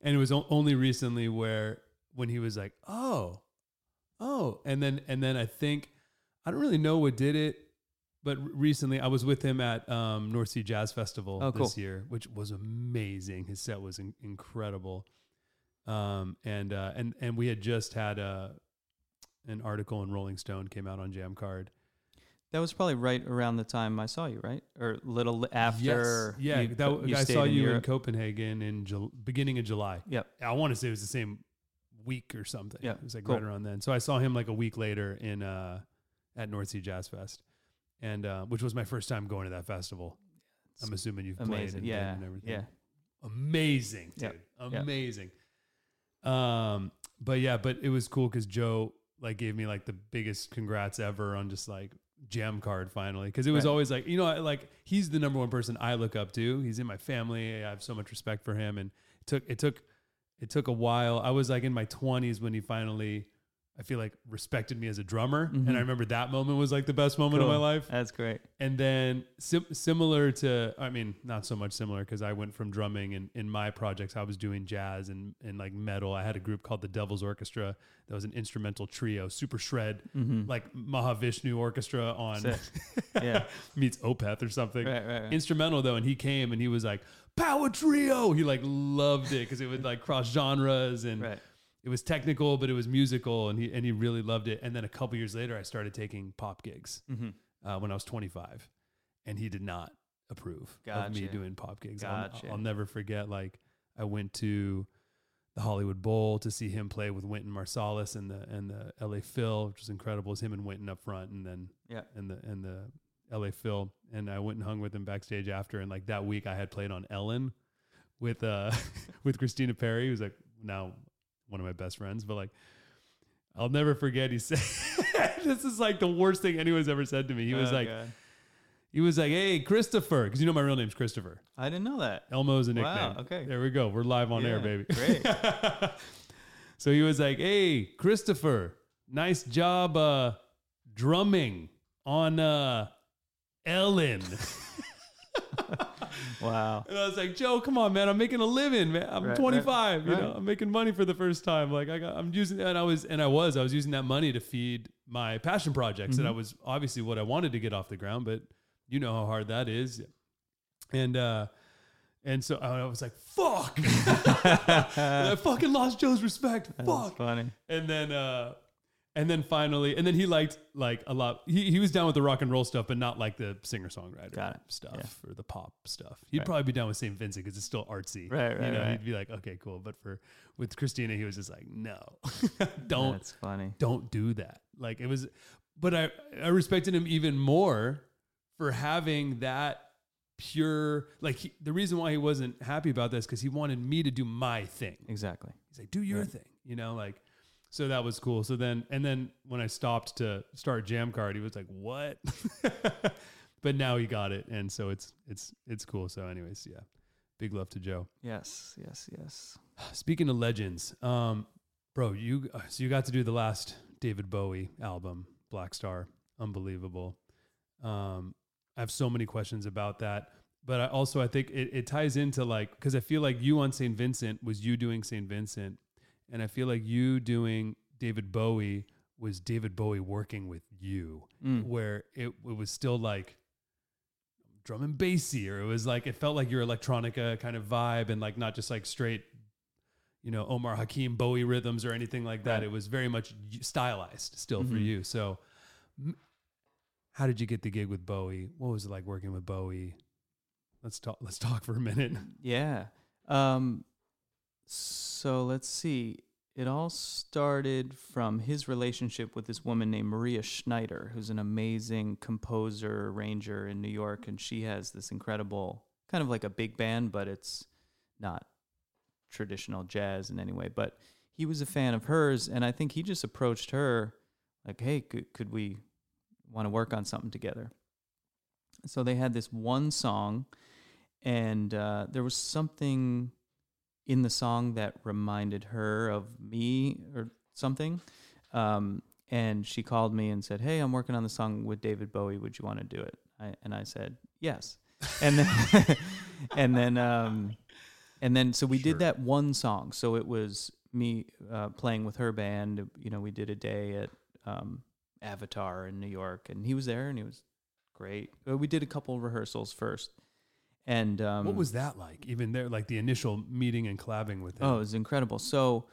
Speaker 1: and it was o- only recently where when he was like, "Oh, oh," and then and then I think I don't really know what did it. But recently, I was with him at um, North Sea Jazz Festival
Speaker 2: Oh,
Speaker 1: this
Speaker 2: cool.
Speaker 1: year, which was amazing. His set was in- incredible, um, and uh, and and we had just had a an article in Rolling Stone came out on Jammcard.
Speaker 2: That was probably right around the time I saw you, right? Or a little after.
Speaker 1: yes, yeah,
Speaker 2: you,
Speaker 1: that,
Speaker 2: you
Speaker 1: I saw
Speaker 2: in
Speaker 1: you in Copenhagen in Jul- beginning of July.
Speaker 2: Yep.
Speaker 1: I want to say it was the same week or something.
Speaker 2: Yeah,
Speaker 1: it was like
Speaker 2: cool.
Speaker 1: right around then. So I saw him like a week later in uh, at North Sea Jazz Fest, and uh, which was my first time going to that festival. I'm assuming you've played and
Speaker 2: Yeah.
Speaker 1: and everything.
Speaker 2: Yeah.
Speaker 1: amazing, dude,
Speaker 2: Yep. Yep.
Speaker 1: amazing. Um, but yeah, but it was cool because Joe like gave me like the biggest congrats ever on just like Jammcard finally because it was
Speaker 2: Right.
Speaker 1: always like you know I- like he's the number one person I look up to. He's in my family. I have so much respect for him, and it took it took it took a while. I was like in my twenties when he finally. I feel like respected me as a drummer, and
Speaker 2: Mhm.
Speaker 1: I remember that moment was like the best moment of my life.
Speaker 2: That's great.
Speaker 1: And then sim- similar to, I mean, not so much similar because I went from drumming and in my projects, I was doing jazz and, and like metal. I had a group called the Devil's Orchestra that was an instrumental trio, super shred,
Speaker 2: Mm-hmm.
Speaker 1: like Mahavishnu Orchestra on [LAUGHS]
Speaker 2: Yeah.
Speaker 1: meets Opeth or something.
Speaker 2: right, right, right.
Speaker 1: Instrumental though, and he came and he was like, Power Trio. He like loved it because it would like cross genres and
Speaker 2: right.
Speaker 1: it was technical, but it was musical, and he and he really loved it. And then a couple years later, I started taking pop gigs
Speaker 2: Mm-hmm.
Speaker 1: uh, when I was 25, and he did not approve of me doing pop gigs. I'll- I'll, never forget. Like I went to the Hollywood Bowl to see him play with Wynton Marsalis and the and the LA Phil, which was incredible. It was him and Wynton up front, and then
Speaker 2: Yeah.
Speaker 1: and the and the LA Phil, and I went and hung with him backstage after. And like that week, I had played on Ellen with uh [LAUGHS] with Christina Perri, who's like now one of my best friends, but like. I'll never forget. He [LAUGHS] said, "This is like the worst thing anyone's ever said to me." He was
Speaker 2: Oh,
Speaker 1: like,
Speaker 2: God.
Speaker 1: he was like, "Hey, Christopher," because you know my real name's Christopher.
Speaker 2: I didn't know that.
Speaker 1: Elmo's a nickname.
Speaker 2: Wow, okay.
Speaker 1: There we go. We're live on air, baby.
Speaker 2: great. [LAUGHS]
Speaker 1: so he was like, "Hey, Christopher, nice job uh drumming on uh Ellen." [LAUGHS]
Speaker 2: Wow.
Speaker 1: and I was like, "Joe, come on, man. I'm making a living, man. I'm
Speaker 2: Right, right,
Speaker 1: 25, you know.
Speaker 2: right.
Speaker 1: I'm making money for the first time. Like I got I'm using and I was and I was I was using that money to feed my passion projects and I was obviously what I wanted to get off the ground, but you know how hard that is. And uh and so I was like, fuck. [LAUGHS] I fucking lost Joe's respect. [LAUGHS]
Speaker 2: That's
Speaker 1: Fuck.
Speaker 2: funny.
Speaker 1: And then uh and then finally and then he liked like a lot he, he was down with the rock and roll stuff, but not like the singer songwriter stuff
Speaker 2: Yeah.
Speaker 1: or the pop stuff. He'd
Speaker 2: Right.
Speaker 1: probably be down with St. Vincent because it's still artsy.
Speaker 2: Right, right,
Speaker 1: You know,
Speaker 2: right.
Speaker 1: he'd be like, okay, cool. But for with Christina, he was just like, no. [LAUGHS] don't
Speaker 2: That's funny.
Speaker 1: don't do that. Like it was, but I I respected him even more for having that pure. Like he, the reason why he wasn't happy about this because he wanted me to do my thing.
Speaker 2: Exactly.
Speaker 1: He's like, do your
Speaker 2: Right.
Speaker 1: thing, you know, like. So that was cool. So then, and then when I stopped to start Jammcard, he was like, "What?" [LAUGHS] but now he got it, and so it's it's it's cool. So, anyways, yeah, big love to Joe.
Speaker 2: Yes, yes, yes. [SIGHS]
Speaker 1: Speaking of legends, um, bro, you uh, so you got to do the last David Bowie album, Blackstar, unbelievable. Um, I have so many questions about that, but I also I think it, it ties into like because I feel like you on Saint Vincent was you doing Saint Vincent, and I feel like you doing David Bowie was David Bowie working with you,
Speaker 2: Mm.
Speaker 1: where it it was still like drum and bassy, or it was like it felt like your electronica kind of vibe, and like not just like straight, you know, Omar Hakim Bowie rhythms or anything like that.
Speaker 2: Right.
Speaker 1: It was very much stylized still for
Speaker 2: Mhm.
Speaker 1: you. So, how did you get the gig with Bowie? What was it like working with Bowie? Let's talk. Let's talk for a minute.
Speaker 2: Yeah. Um, so let's see. It all started from his relationship with this woman named Maria Schneider, who's an amazing composer, arranger in New York. And she has this incredible, kind of like a big band, but it's not traditional jazz in any way. But he was a fan of hers. And I think he just approached her like, hey, could, could we want to work on something together? So they had this one song and uh, there was something in the song that reminded her of me or something. Um, and she called me and said, "Hey, I'm working on the song with David Bowie. Would you want to do it?" I, and I said, "Yes." And then, [LAUGHS] and then, um, and then, so we
Speaker 1: Sure.
Speaker 2: did that one song. So it was me uh, playing with her band. You know, we did a day at um, Avatar in New York, and he was there, and he was great. We did a couple rehearsals first, and um,
Speaker 1: what was that like? Even there, like the initial meeting and collabing with him.
Speaker 2: Oh, it was incredible. So,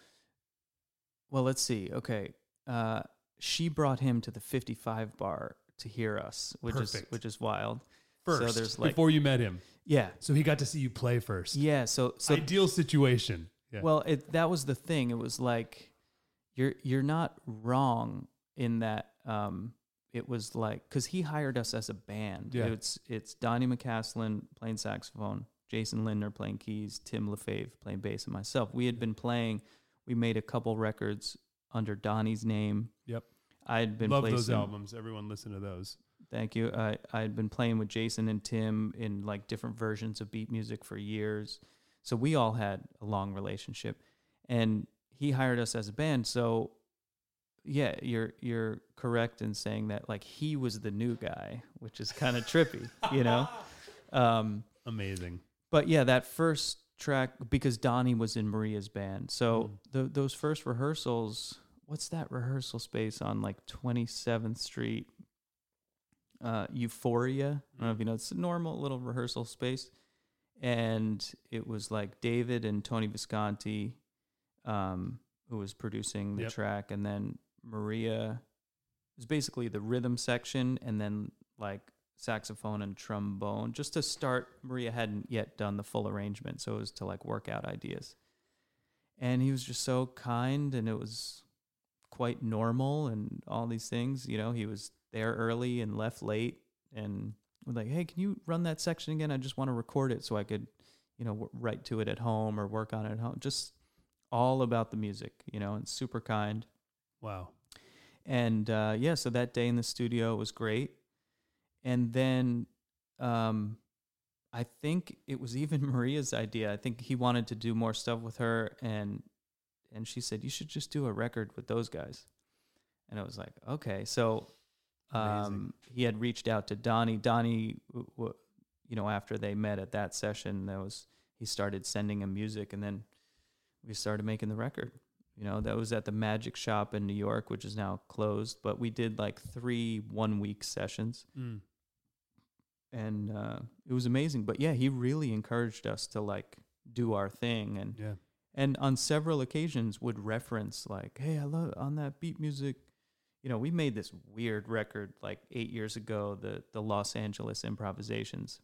Speaker 2: well, let's see. Okay, uh, she brought him to the 55 bar to hear us, which is which is wild.
Speaker 1: first,
Speaker 2: so there's like
Speaker 1: before you met him,
Speaker 2: yeah,
Speaker 1: so he got to see you play first.
Speaker 2: yeah. So so
Speaker 1: Ideal situation. Yeah.
Speaker 2: well, it that was the thing. It was like you're you're not wrong in that. Um, it was like because he hired us as a band.
Speaker 1: Yeah.
Speaker 2: It's it's Donny McCaslin playing saxophone, Jason Lindner playing keys, Tim Lefebvre playing bass, and myself. We had been playing. We made a couple records under Donny's name.
Speaker 1: Yep.
Speaker 2: I had been
Speaker 1: Love those albums. Everyone listen to those.
Speaker 2: Thank you. I I'd been playing with Jason and Tim in like different versions of beat music for years, so we all had a long relationship, and he hired us as a band. So, yeah, you're you're correct in saying that like he was the new guy, which is kind of trippy, you know. [LAUGHS] Um,
Speaker 1: Amazing.
Speaker 2: but yeah, that first track because Donny was in Maria's band. So
Speaker 1: Mm.
Speaker 2: tho- those first rehearsals, what's that rehearsal space on like 27th Street? Uh, Euphoria. I don't know if you know. It's a normal little rehearsal space, and it was like David and Tony Visconti, um, who was producing the
Speaker 1: Yep.
Speaker 2: track, and then Maria. It was basically the rhythm section, and then like saxophone and trombone just to start maria hadn't yet done the full arrangement so it was to like work out ideas. And he was just so kind and it was quite normal and all these things you know he was there early and left late and was like hey can you run that section again? I just want to record it so i could you know w- write to it at home or work on it at home. Just all about the music you know and super kind
Speaker 1: Wow.
Speaker 2: and uh, yeah, so that day in the studio was great. And then um, I think it was even [LAUGHS] Maria's idea. I think he wanted to do more stuff with her, and and she said you should just do a record with those guys. And I was like, okay. So um, he had reached out to Donny. Donny, you know, after they met at that session, there was he started sending him music, and then we started making the record. You know, that was at the Magic Shop in New York, which is now closed. But we did like three one week sessions,
Speaker 1: Mm.
Speaker 2: and uh, it was amazing. But yeah, he really encouraged us to like do our thing, and
Speaker 1: Yeah.
Speaker 2: and on several occasions would reference like, "Hey, I love on that beat music." You know, we made this weird record like eight years ago, the the Los Angeles improvisations.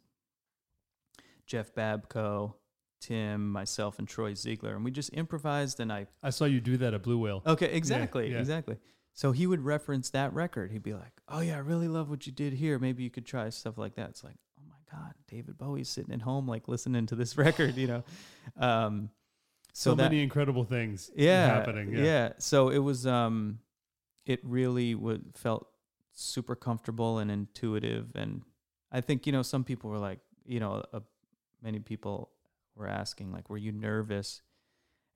Speaker 2: Jeff Babko, Tim, myself, and Troy Zeigler, and we just improvised, and I
Speaker 1: I saw you do that at Blue Whale.
Speaker 2: Okay, exactly,
Speaker 1: yeah.
Speaker 2: exactly. So he would reference that record. He'd be like, "Oh yeah, I really love what you did here. Maybe you could try stuff like that." It's like, "Oh my god, David Bowie's sitting at home like listening to this [LAUGHS] record," you know. Um,
Speaker 1: So,
Speaker 2: so, that,
Speaker 1: many incredible things
Speaker 2: yeah,
Speaker 1: happening. Yeah.
Speaker 2: yeah. So it was, um, it really would felt super comfortable and intuitive, and I think you know some people were like, you know, uh, many people were asking like, were you nervous?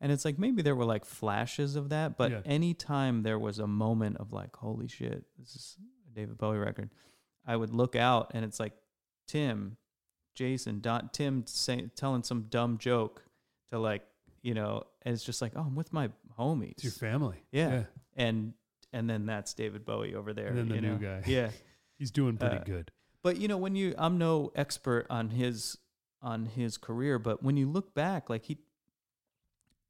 Speaker 2: And it's like maybe there were like flashes of that, but
Speaker 1: Yeah.
Speaker 2: anytime there was a moment of like, holy shit, this is a David Bowie record, I would look out and it's like Tim, Jason, Don, Tim saying telling some dumb joke to like, you know, and it's just like, oh, I'm with my homies.
Speaker 1: It's your family.
Speaker 2: Yeah. and and then that's David Bowie over there.
Speaker 1: And then the
Speaker 2: you
Speaker 1: new
Speaker 2: know?
Speaker 1: guy.
Speaker 2: Yeah. [LAUGHS]
Speaker 1: He's doing pretty
Speaker 2: Uh,
Speaker 1: good.
Speaker 2: But you know, when you I'm no expert on his on his career, but when you look back, like he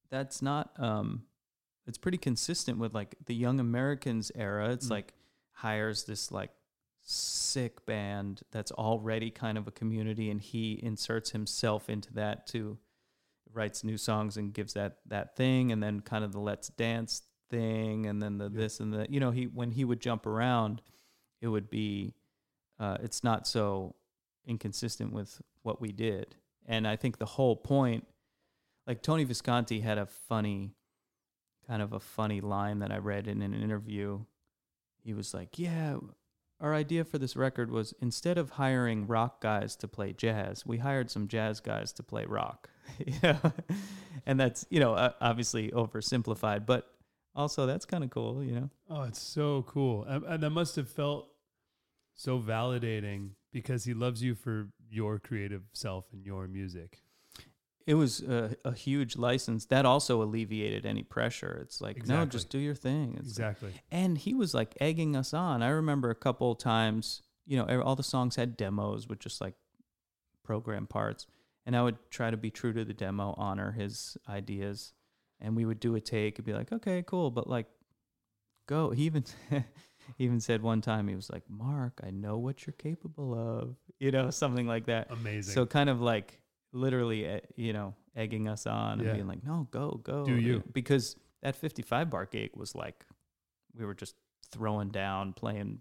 Speaker 2: that's not um it's pretty consistent with like the young Americans era. It's
Speaker 1: Mm.
Speaker 2: like hires this like sick band that's already kind of a community and he inserts himself into that too. Writes new songs and gives that that thing and then kind of the let's dance thing and then the
Speaker 1: Yeah.
Speaker 2: this and the you know, he when he would jump around, it would be uh, it's not so inconsistent with what we did. And I think the whole point, like Tony Visconti had a funny, kind of a funny line that I read in an interview. He was like, Yeah, our idea for this record was instead of hiring rock guys to play jazz, we hired some jazz guys to play rock. [LAUGHS] know? and that's, you know, obviously oversimplified, but also that's kind of cool, you know?
Speaker 1: Oh, it's so cool. And that must have felt so validating because he loves you for your creative self and your music.
Speaker 2: it was a, a huge license that also alleviated any pressure. It's like no just do your thing. It's
Speaker 1: Exactly.
Speaker 2: and he was like egging us on. I remember a couple times you know all the songs had demos with just like program parts and i would try to be true to the demo honor his ideas and we would do a take and be like okay cool but like go. He even [LAUGHS] even said one time he was like mark i know what you're capable of you know something like that
Speaker 1: Amazing.
Speaker 2: so kind of like literally, eh, you know, egging us on and being like, no, go, go.
Speaker 1: Do you.
Speaker 2: Because that 55 bar gig was like, we were just throwing down, playing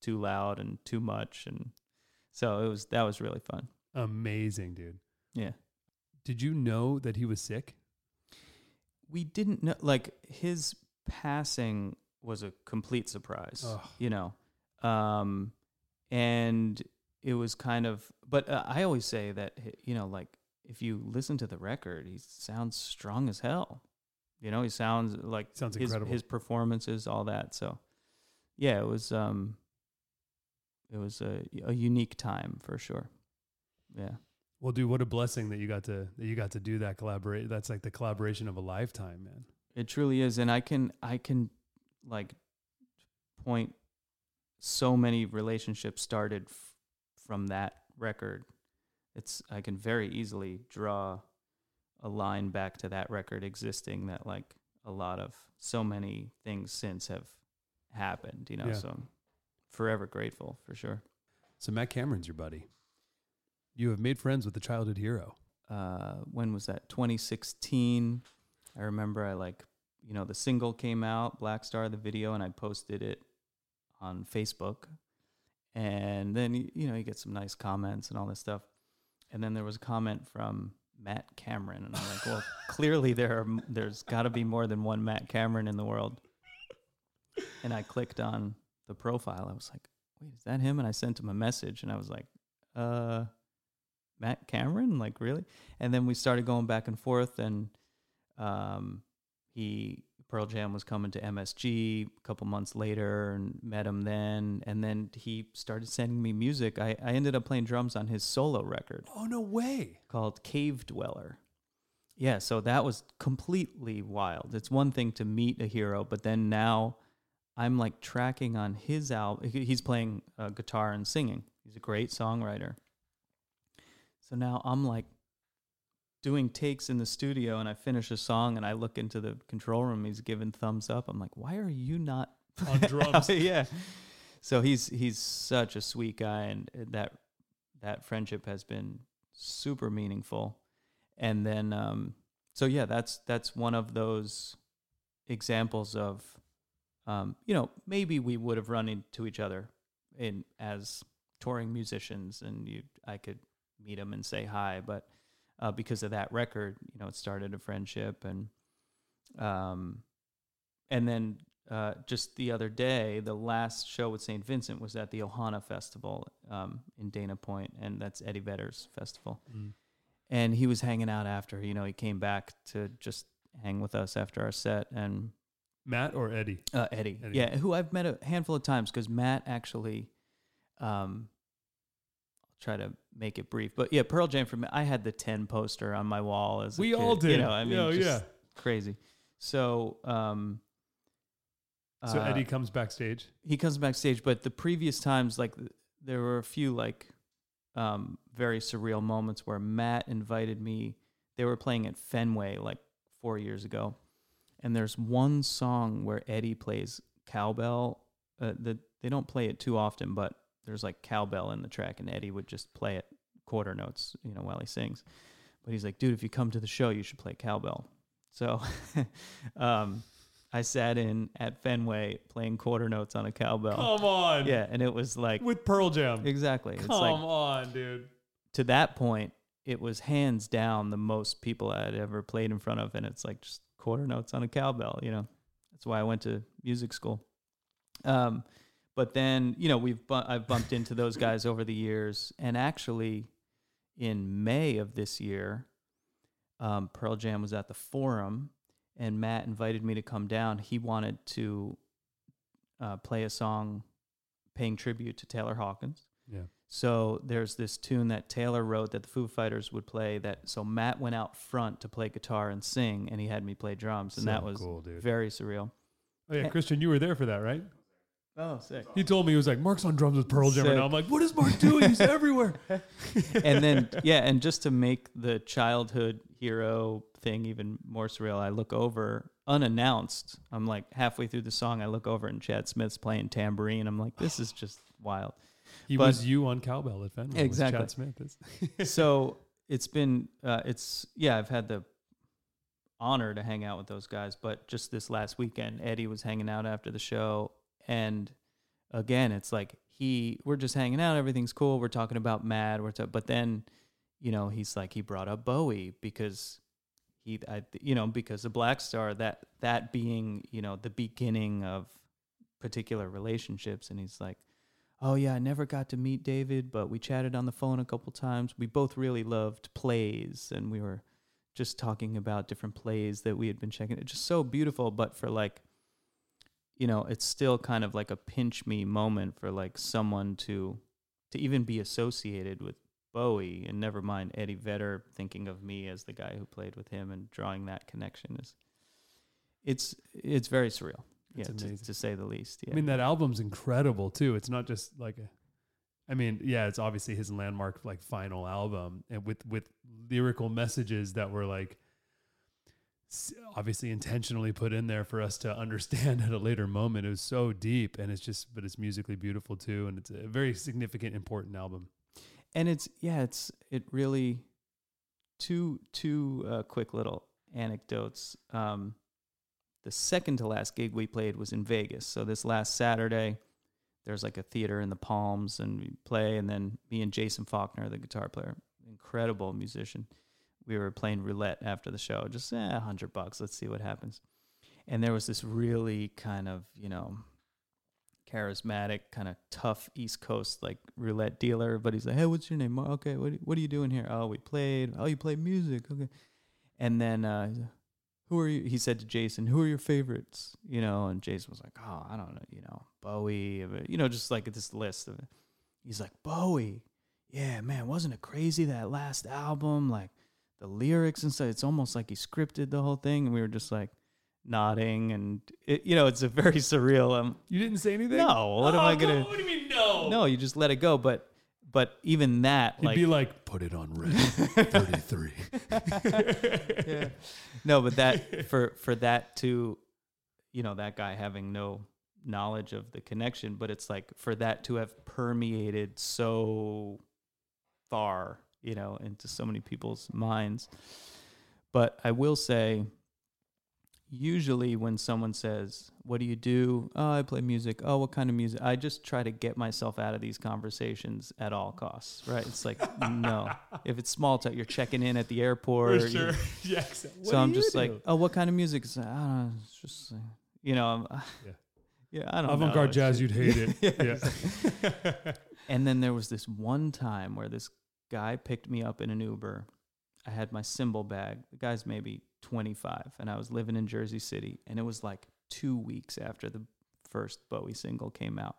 Speaker 2: too loud and too much. And so it was, that was really fun.
Speaker 1: Amazing, dude.
Speaker 2: Yeah.
Speaker 1: Did you know that he was sick?
Speaker 2: We didn't know, like, his passing was a complete surprise,
Speaker 1: Ugh.
Speaker 2: you know. Um, and it was kind of. But uh, I always say that you know, like if you listen to the record, he sounds strong as hell. You know, he sounds like
Speaker 1: Sounds
Speaker 2: his
Speaker 1: incredible.
Speaker 2: his performances, all that. So, yeah, it was um, it was a a unique time for sure. Yeah.
Speaker 1: Well, dude, what a blessing that you got to that you got to do that collaborate. That's like the collaboration of a lifetime, man.
Speaker 2: It truly is, and I can I can like point so many relationships started f- from that record. It's I can very easily draw a line back to that record existing that like a lot of so many things since have happened, you know.
Speaker 1: Yeah.
Speaker 2: So I'm forever grateful for sure.
Speaker 1: So Matt Cameron's your buddy. You have made friends with the childhood hero.
Speaker 2: uh, when was that 2016 i remember i like you know the single came out Blackstar the video and i posted it on facebook. And then you know you get some nice comments and all this stuff. And then there was a comment from matt cameron and i'm like well [LAUGHS] clearly there are, there's got to be more than one matt cameron in the world. And i clicked on the profile. I was like wait is that him? And i sent him a message and i was like uh Matt Cameron? Like really? And then we started going back and forth, and um, he Pearl Jam was coming to MSG a couple months later, and met him then. And then he started sending me music. I, I ended up playing drums on his solo record
Speaker 1: Oh no way!
Speaker 2: called Cavedweller. Yeah, so that was completely wild. It's one thing to meet a hero, but then now I'm like tracking on his album. He's playing uh, guitar and singing. He's a great songwriter. So now I'm like doing takes in the studio and I finish a song and I look into the control room. He's giving thumbs up. I'm like, why are you not [LAUGHS]
Speaker 1: On drums. [LAUGHS]
Speaker 2: yeah. So he's he's such a sweet guy, and that that friendship has been super meaningful. And then, um, so yeah, that's that's one of those examples of, um, you know, maybe we would have run into each other in as touring musicians, and you I could meet him and say hi, but uh, because of that record, you know, it started a friendship, and um, and then uh, just the other day, the last show with St. Vincent was at the Ohana Festival um, in Dana Point, and that's Eddie Vedder's festival.
Speaker 1: Mm.
Speaker 2: And he was hanging out after, you know, he came back to just hang with us after our set. And
Speaker 1: Matt or Eddie?
Speaker 2: uh, Eddie,
Speaker 1: Eddie.
Speaker 2: yeah, who I've met a handful of times because Matt actually, um, try to make it brief, but yeah, Pearl Jam for me. I had the ten poster on my wall as
Speaker 1: We all did.
Speaker 2: You know, I mean,
Speaker 1: Yeah,
Speaker 2: just
Speaker 1: yeah.
Speaker 2: crazy. So, um,
Speaker 1: So
Speaker 2: uh,
Speaker 1: Eddie comes backstage.
Speaker 2: he comes backstage, but the previous times, like there were a few like um, very surreal moments where Matt invited me. They were playing at Fenway like four years ago, and there's one song where Eddie plays cowbell. Uh, the, they don't play it too often, but there's like cowbell in the track, and Eddie would just play it quarter notes, you know, while he sings. But he's like, dude, if you come to the show, you should play cowbell. So, [LAUGHS] um, I sat in at Fenway playing quarter notes on a cowbell.
Speaker 1: Come on.
Speaker 2: Yeah, and it was like
Speaker 1: With Pearl Jam.
Speaker 2: exactly. It's
Speaker 1: Come
Speaker 2: like
Speaker 1: on, dude.
Speaker 2: to that point, it was hands down the most people I'd ever played in front of, and it's like just quarter notes on a cowbell. You know, that's why I went to music school. Um, but then you know we've bu- I've bumped into those guys over the years, and actually, in May of this year, um, Pearl Jam was at the Forum, and Matt invited me to come down. He wanted to uh, play a song paying tribute to Taylor Hawkins.
Speaker 1: Yeah.
Speaker 2: So there's this tune that Taylor wrote that the Foo Fighters would play. That so Matt went out front to play guitar and sing, and he had me play drums, and
Speaker 1: So
Speaker 2: that was
Speaker 1: cool,
Speaker 2: very surreal.
Speaker 1: Oh yeah. Christian, you were there for that, right?
Speaker 2: Oh, sick!
Speaker 1: He told me he was like, Mark's on drums with Pearl Jam right
Speaker 2: Sick.
Speaker 1: now. I'm like, what is Mark doing? He's [LAUGHS] everywhere.
Speaker 2: and then yeah, and just to make the childhood hero thing even more surreal, I look over unannounced. I'm like halfway through the song, I look over and Chad Smith's playing tambourine. I'm like, this is just wild.
Speaker 1: He
Speaker 2: But-
Speaker 1: was you on cowbell at Fenway. was
Speaker 2: Exactly.
Speaker 1: Chad Smith is. [LAUGHS]
Speaker 2: so it's been uh, it's yeah i've had the honor to hang out with those guys but just this last weekend eddie was hanging out after the show and again it's like he we're just hanging out everything's cool we're talking about mad we're but then you know he's like he brought up bowie because he I, you know because the Blackstar that that being you know the beginning of particular relationships and he's like oh yeah, I never got to meet David, but we chatted on the phone a couple times. We both really loved plays, and we were just talking about different plays that we had been checking. It's just so beautiful, but for like, you know, it's still kind of like a pinch me moment for like someone to to even be associated with Bowie, and never mind Eddie Vedder thinking of me as the guy who played with him and drawing that connection is. It's it's very surreal,
Speaker 1: That's
Speaker 2: yeah, to, to say the least. Yeah.
Speaker 1: I mean, that album's incredible too. It's not just like a, I mean, yeah, it's obviously his landmark like final album, and with with lyrical messages that were like obviously intentionally put in there for us to understand [LAUGHS] at a later moment. It was so deep, and it's just, but it's musically beautiful too, and it's a very significant, important album.
Speaker 2: and it's yeah it's it really two two uh, quick little anecdotes um the second to last gig we played was in vegas so this last saturday there's like a theater in the palms and we play and then me and jason faulkner the guitar player incredible musician we were playing roulette after the show just eh, a hundred bucks let's see what happens and there was this really kind of you know charismatic, kind of tough East Coast like roulette dealer. But he's like, "Hey, what's your name?" "Oh, Okay, what what are you doing here? Oh, we played. Oh, you play music. Okay. And then uh, who are you? He said to Jason, "Who are your favorites?" You know, and Jason was like, "Oh, I don't know. You know, Bowie. uh, You know, just like this list of it." He's like, "Bowie. Yeah, man, wasn't it crazy that last album? Like the lyrics and stuff. It's almost like he scripted the whole thing." And we were just like nodding, and it, you know, it's a very [LAUGHS] surreal. Um,
Speaker 1: You didn't say anything.
Speaker 2: no, what am I
Speaker 1: Oh,
Speaker 2: gonna?
Speaker 1: What do you mean no?
Speaker 2: No, you just let it go. But but even that,
Speaker 1: He'd
Speaker 2: like,
Speaker 1: be like, put it on red, [LAUGHS] thirty-three. [LAUGHS]
Speaker 2: yeah. no, but that for for that to, you know, that guy having no knowledge of the connection, but it's like for that to have permeated so far, you know, into so many people's minds. But I will say, usually when someone says, "What do you do?" "Oh, I play music." "Oh, what kind of music?" I just try to get myself out of these conversations at all costs. Right? It's like no. [LAUGHS] If it's small talk, you're checking in at the airport.
Speaker 1: For
Speaker 2: you-
Speaker 1: sure. [LAUGHS] yeah. exactly.
Speaker 2: So I'm just
Speaker 1: do?
Speaker 2: like, oh, what kind of music? It's I don't know. It's just, you know, I'm, [LAUGHS]
Speaker 1: Yeah.
Speaker 2: yeah, I don't know.
Speaker 1: avant-garde
Speaker 2: It's
Speaker 1: jazz, you'd hate it.
Speaker 2: Yeah,
Speaker 1: yeah.
Speaker 2: And then there was this one time where this guy picked me up in an Uber. I had my cymbal bag. The guy's maybe 25, and I was living in Jersey City, and it was like two weeks after the first Bowie single came out.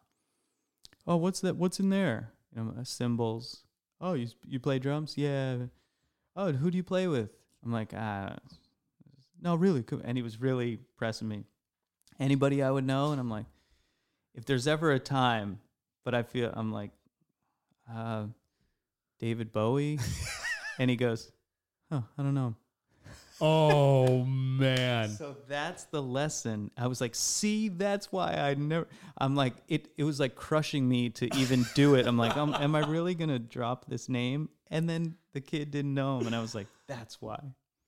Speaker 2: Oh, what's that? What's in there? You know, uh, cymbals. Oh, you you play drums? Yeah. Oh, who do you play with? I'm like, ah, no, really. cool." And he was really pressing me. Anybody I would know? And I'm like, if there's ever a time, but I feel I'm like, uh, David Bowie, [LAUGHS] and he goes, "Huh, I don't know."
Speaker 1: oh [LAUGHS] man.
Speaker 2: So that's the lesson. I was like, "See, that's why I never." I'm like, it. It was like crushing me to even do it. I'm like, um, "Am I really gonna drop this name?" And then the kid didn't know him, and I was like, "That's why."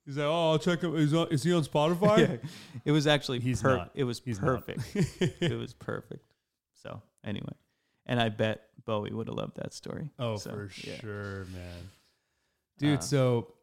Speaker 1: He's like, oh, I'll check him. Is, is he on Spotify? [LAUGHS]
Speaker 2: Yeah, it was actually
Speaker 1: He's
Speaker 2: per-
Speaker 1: not.
Speaker 2: It was
Speaker 1: He's
Speaker 2: perfect. it was perfect. So anyway, and I bet Bowie would have loved that story.
Speaker 1: Oh,
Speaker 2: So,
Speaker 1: for
Speaker 2: yeah.
Speaker 1: sure, man. Dude,
Speaker 2: Uh,
Speaker 1: so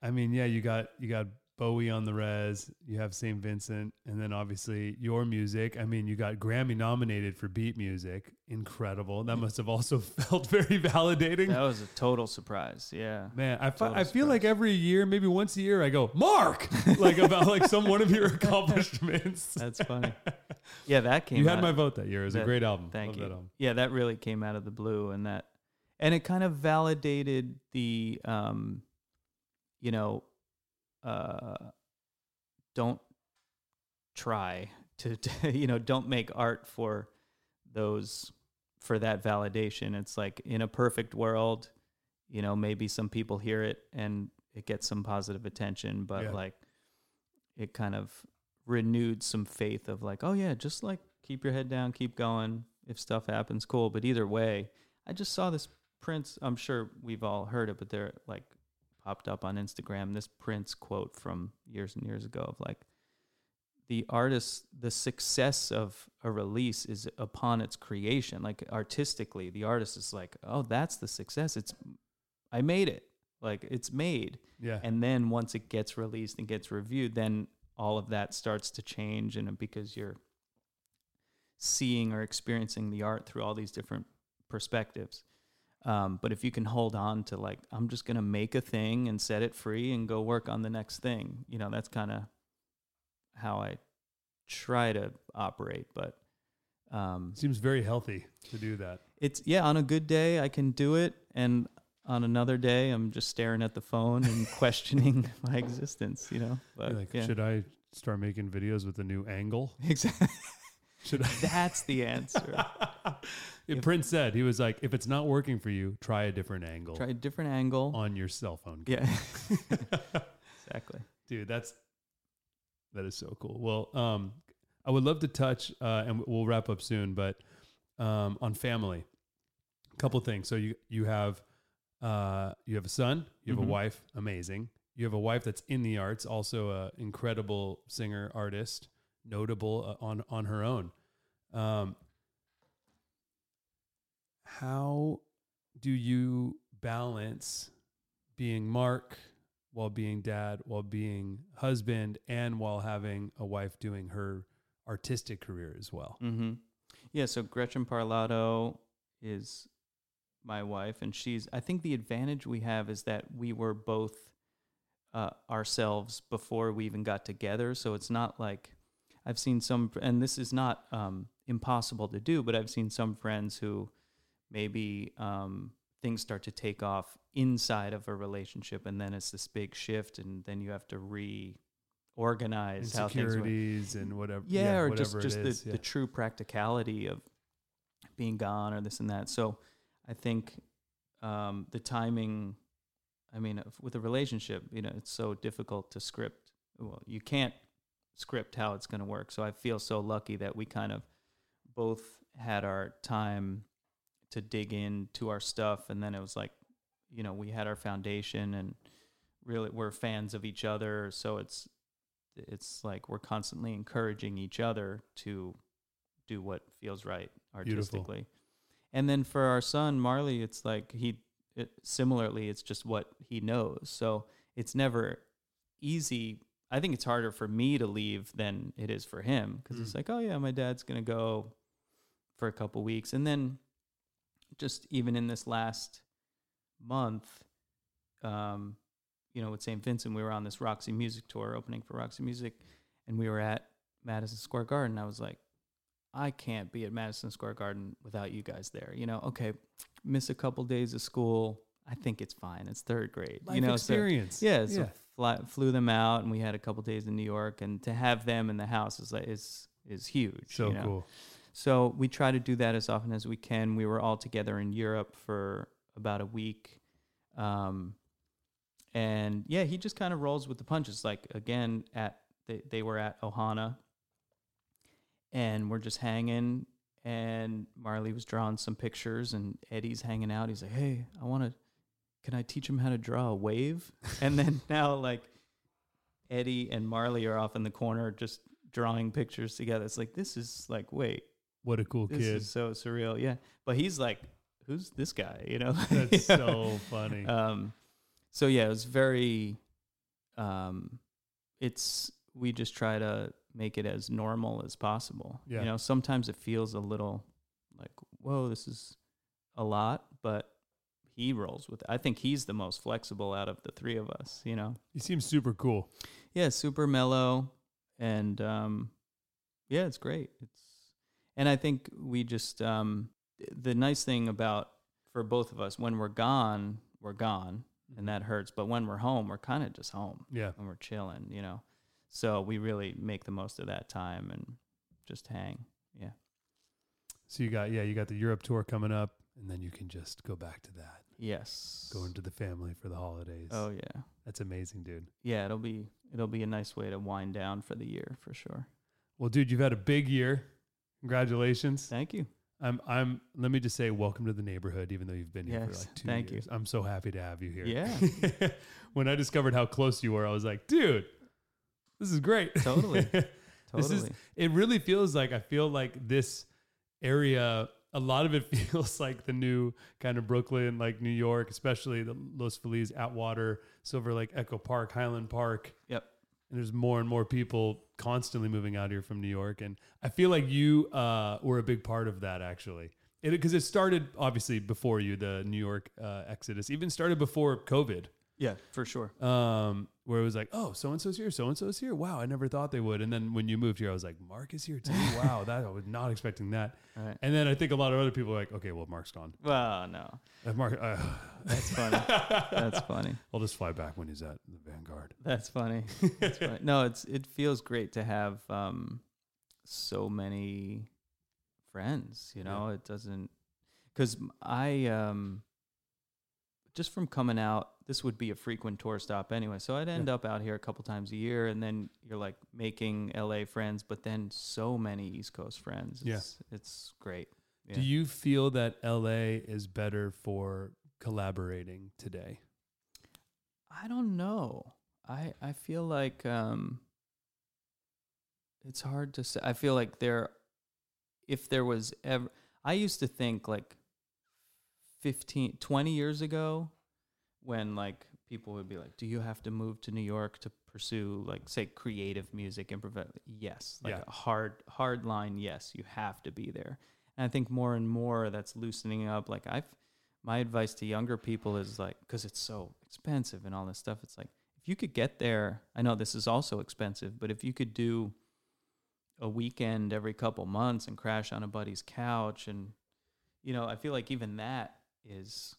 Speaker 1: I mean, yeah, you got you got Bowie on the res, you have St. Vincent, and then obviously your music. I mean, you got Grammy nominated for beat music. Incredible. That must have also [LAUGHS] felt very validating.
Speaker 2: That was a total surprise. Yeah.
Speaker 1: Man, I, fi- I feel like every year, maybe once a year, I go, Mark, [LAUGHS] like about like some one of your [LAUGHS] accomplishments.
Speaker 2: That's funny. [LAUGHS] Yeah, that came. Out.
Speaker 1: You had my vote that year. It was a great album.
Speaker 2: Thank
Speaker 1: Love
Speaker 2: you.
Speaker 1: That album.
Speaker 2: Yeah, that really came out of the blue, and that, and it kind of validated the, um, you know, uh, don't try to, [LAUGHS] to, you know, don't make art for those for that validation. It's like in a perfect world, you know, maybe some people hear it and it gets some positive attention, but
Speaker 1: Yeah.
Speaker 2: like it kind of renewed some faith of like, oh yeah, just like keep your head down, keep going. If stuff happens, cool. But either way, I just saw this Prince. I'm sure we've all heard it, but they're like popped up on Instagram. This Prince quote from years and years ago of like, the artist, the success of a release is upon its creation. Like artistically, the artist is like, oh, that's the success. It's, I made it. Like it's made.
Speaker 1: Yeah.
Speaker 2: And then once it gets released and gets reviewed, then all of that starts to change, and because you're seeing or experiencing the art through all these different perspectives. Um, but if you can hold on to like, I'm just gonna make a thing and set it free and go work on the next thing, you know, that's kind of how I try to operate. But um,
Speaker 1: Seems very healthy to do that.
Speaker 2: it's yeah, on a good day I can do it, and on another day I'm just staring at the phone and [LAUGHS] questioning my existence, you know. But
Speaker 1: like,
Speaker 2: yeah,
Speaker 1: should I start making videos with a new angle?
Speaker 2: exactly. [LAUGHS]
Speaker 1: Should I?
Speaker 2: That's the answer. [LAUGHS]
Speaker 1: If Prince said he was like, if it's not working for you, try a different angle
Speaker 2: Try a different angle.
Speaker 1: on your cell phone.
Speaker 2: Yeah, exactly.
Speaker 1: dude that's that is so cool well um i would love to touch uh and we'll wrap up soon but um on family a couple things so you you have uh you have a son you have
Speaker 2: Mhm.
Speaker 1: a wife amazing you have a wife that's in the arts also a incredible singer artist notable uh, on on her own um how do you balance being mark while being dad, while being husband, and while having a wife doing her artistic career as well.
Speaker 2: Mm-hmm. Yeah. So Gretchen Parlato is my wife, and she's. I think the advantage we have is that we were both uh, ourselves before we even got together. So it's not like I've seen some, and this is not um, impossible to do, but I've seen some friends who maybe um, things start to take off inside of a relationship, and then it's this big shift, and then you have to reorganize how things
Speaker 1: Insecurities and whatever.
Speaker 2: yeah, or just
Speaker 1: whatever it
Speaker 2: just the,
Speaker 1: yeah.
Speaker 2: the true practicality of being gone or this and that. So I think um, the timing. I mean, if- with a relationship, you know, it's so difficult to script. Well, you can't script how it's going to work. So I feel so lucky that we kind of both had our time to dig into our stuff, and then it was like, you know, we had our foundation, and really we're fans of each other. So it's it's like we're constantly encouraging each other to do what feels right
Speaker 1: Beautiful.
Speaker 2: And then for our son Marley, it's like he it, similarly, it's just what he knows. So it's never easy. I think it's harder for me to leave than it is for him because it's
Speaker 1: Mm.
Speaker 2: like, oh yeah, my dad's gonna go for a couple weeks, and then just even in this last month, um, you know, with St. Vincent, we were on this Roxy Music tour, opening for Roxy Music, and we were at Madison Square Garden. I was like, I can't be at Madison Square Garden without you guys there. You know, okay, miss a couple days of school. I think it's fine. It's third grade.
Speaker 1: Life
Speaker 2: you know, so
Speaker 1: experience.
Speaker 2: yeah, so Fly, flew them out, and we had a couple days in New York, and to have them in the house is like is is huge.
Speaker 1: so
Speaker 2: you know?
Speaker 1: cool.
Speaker 2: So we try to do that as often as we can. We were all together in Europe for about a week. Um, and yeah, he just kind of rolls with the punches. Like again, at they, they were at Ohana and we're just hanging and Marley was drawing some pictures and Eddie's hanging out. He's like, Hey, I wanna can I teach him how to draw a wave? [LAUGHS] and then now like Eddie and Marley are off in the corner just drawing pictures together. It's like this is like, wait,
Speaker 1: What a cool
Speaker 2: this
Speaker 1: kid.
Speaker 2: is so surreal. Yeah. But he's like, who's this guy? You know? [LAUGHS]
Speaker 1: That's so [LAUGHS] funny.
Speaker 2: Um, so yeah, it was very. Um, it's we just try to make it as normal as possible.
Speaker 1: Yeah.
Speaker 2: You know, sometimes it feels a little like, whoa, this is a lot, but he rolls with. It. I think he's the most flexible out of the three of us. You know.
Speaker 1: he seems super cool.
Speaker 2: Yeah, super mellow, and um, yeah, it's great. It's and I think we just um, the nice thing about for both of us when we're gone, we're gone, and that hurts. But when we're home, we're kind of just home
Speaker 1: Yeah.
Speaker 2: and we're chilling, you know. So we really make the most of that time and just hang. Yeah.
Speaker 1: So you got yeah, you got the Europe tour coming up, and then you can just go back to that.
Speaker 2: Yes.
Speaker 1: Go into the family for the holidays.
Speaker 2: Oh yeah.
Speaker 1: That's amazing, dude.
Speaker 2: Yeah, it'll be it'll be a nice way to wind down for the year for sure.
Speaker 1: Well, dude, you've had a big year. Congratulations.
Speaker 2: Thank you.
Speaker 1: I'm I'm let me just say welcome to the neighborhood, even though you've been here for like two
Speaker 2: thank you.
Speaker 1: years. I'm so happy to have you here.
Speaker 2: Yeah. [LAUGHS]
Speaker 1: when I discovered how close you were, I was like, dude, this is great.
Speaker 2: Totally. [LAUGHS]
Speaker 1: This is it really feels like I feel like this area a lot of it [LAUGHS] feels like the new kind of Brooklyn, like New York, especially the Los Feliz, Atwater, Silver Lake, Echo Park, Highland Park.
Speaker 2: Yep.
Speaker 1: and there's more and more people constantly moving out here from New York, and I feel like you uh, were a big part of that actually. Because it, started obviously before you, the New York uh, exodus, even started before COVID.
Speaker 2: Yeah, for sure.
Speaker 1: Um, where it was like, oh, so and so's here, so and so's here. Wow, I never thought they would. And then when you moved here, I was like, Mark is here too. [LAUGHS] Wow, that I was not expecting that.
Speaker 2: Right.
Speaker 1: And then I think a lot of other people are like, okay, well, Mark's gone.
Speaker 2: Well, no,
Speaker 1: Uh, Mark, uh,
Speaker 2: that's funny. that's funny. [LAUGHS]
Speaker 1: I'll just fly back when he's at the Vanguard.
Speaker 2: That's funny. That's funny. No, it's it feels great to have um, so many friends. You know, it doesn't because I um, just from coming out, this would be a frequent tour stop anyway. So I'd end up out here a couple times a year, and then you're like making LA friends, but then so many East Coast friends.
Speaker 1: Yeah.
Speaker 2: It's, it's great. Yeah.
Speaker 1: Do you feel that LA is better for collaborating today?
Speaker 2: I don't know. I I feel like um it's hard to say. I feel like there if there was ever I used to think like 15 20 years ago when like people would be like, "Do you have to move to New York to pursue like say creative music improv?" Yes, like
Speaker 1: Yeah.
Speaker 2: a hard hard line. Yes, you have to be there. And I think more and more that's loosening up. Like I've my advice to younger people is like because it's so expensive and all this stuff. It's like if you could get there. I know this is also expensive, but if you could do a weekend every couple months and crash on a buddy's couch and you know i feel like even that is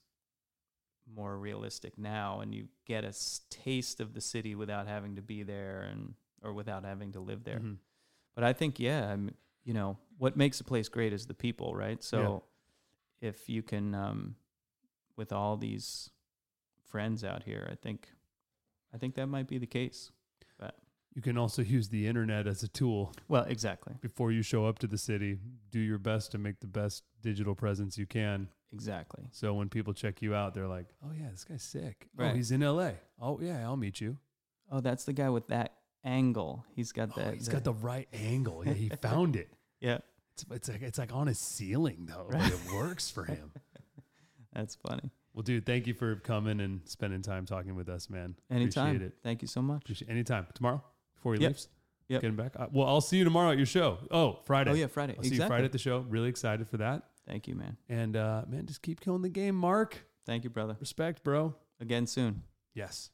Speaker 2: more realistic now and you get a taste of the city without having to be there and or without having to live there.
Speaker 1: Mhm.
Speaker 2: but i think yeah I'm, you know what makes a place great is the people right? So if you can um with all these friends out here i think i think that might be the case
Speaker 1: You can also use the internet as a tool
Speaker 2: well exactly
Speaker 1: before you show up to the city. Do your best to make the best digital presence you can.
Speaker 2: exactly
Speaker 1: So when people check you out, they're like, "Oh yeah, this guy's sick. Oh, he's in L.A. Oh yeah, I'll meet you.
Speaker 2: oh that's the guy with that angle he's got
Speaker 1: Oh,
Speaker 2: that
Speaker 1: he's got the right angle. Yeah, he [LAUGHS] found it.
Speaker 2: yeah
Speaker 1: It's, it's like it's like on his ceiling though, but it works for him. [LAUGHS]
Speaker 2: that's funny
Speaker 1: Well, dude, thank you for coming and spending time talking with us, man.
Speaker 2: anytime
Speaker 1: Appreciate it.
Speaker 2: thank you so much
Speaker 1: Appreciate anytime. Tomorrow before he
Speaker 2: Yep.
Speaker 1: leaves.
Speaker 2: Yep.
Speaker 1: Get him back. Uh, well, I'll see you tomorrow at your show. Oh, Friday.
Speaker 2: oh yeah friday
Speaker 1: I'll see
Speaker 2: exactly
Speaker 1: you Friday at the show. Really excited for that.
Speaker 2: thank you man
Speaker 1: And uh, man, just keep killing the game, Mark.
Speaker 2: thank you brother
Speaker 1: Respect, bro.
Speaker 2: again soon
Speaker 1: Yes.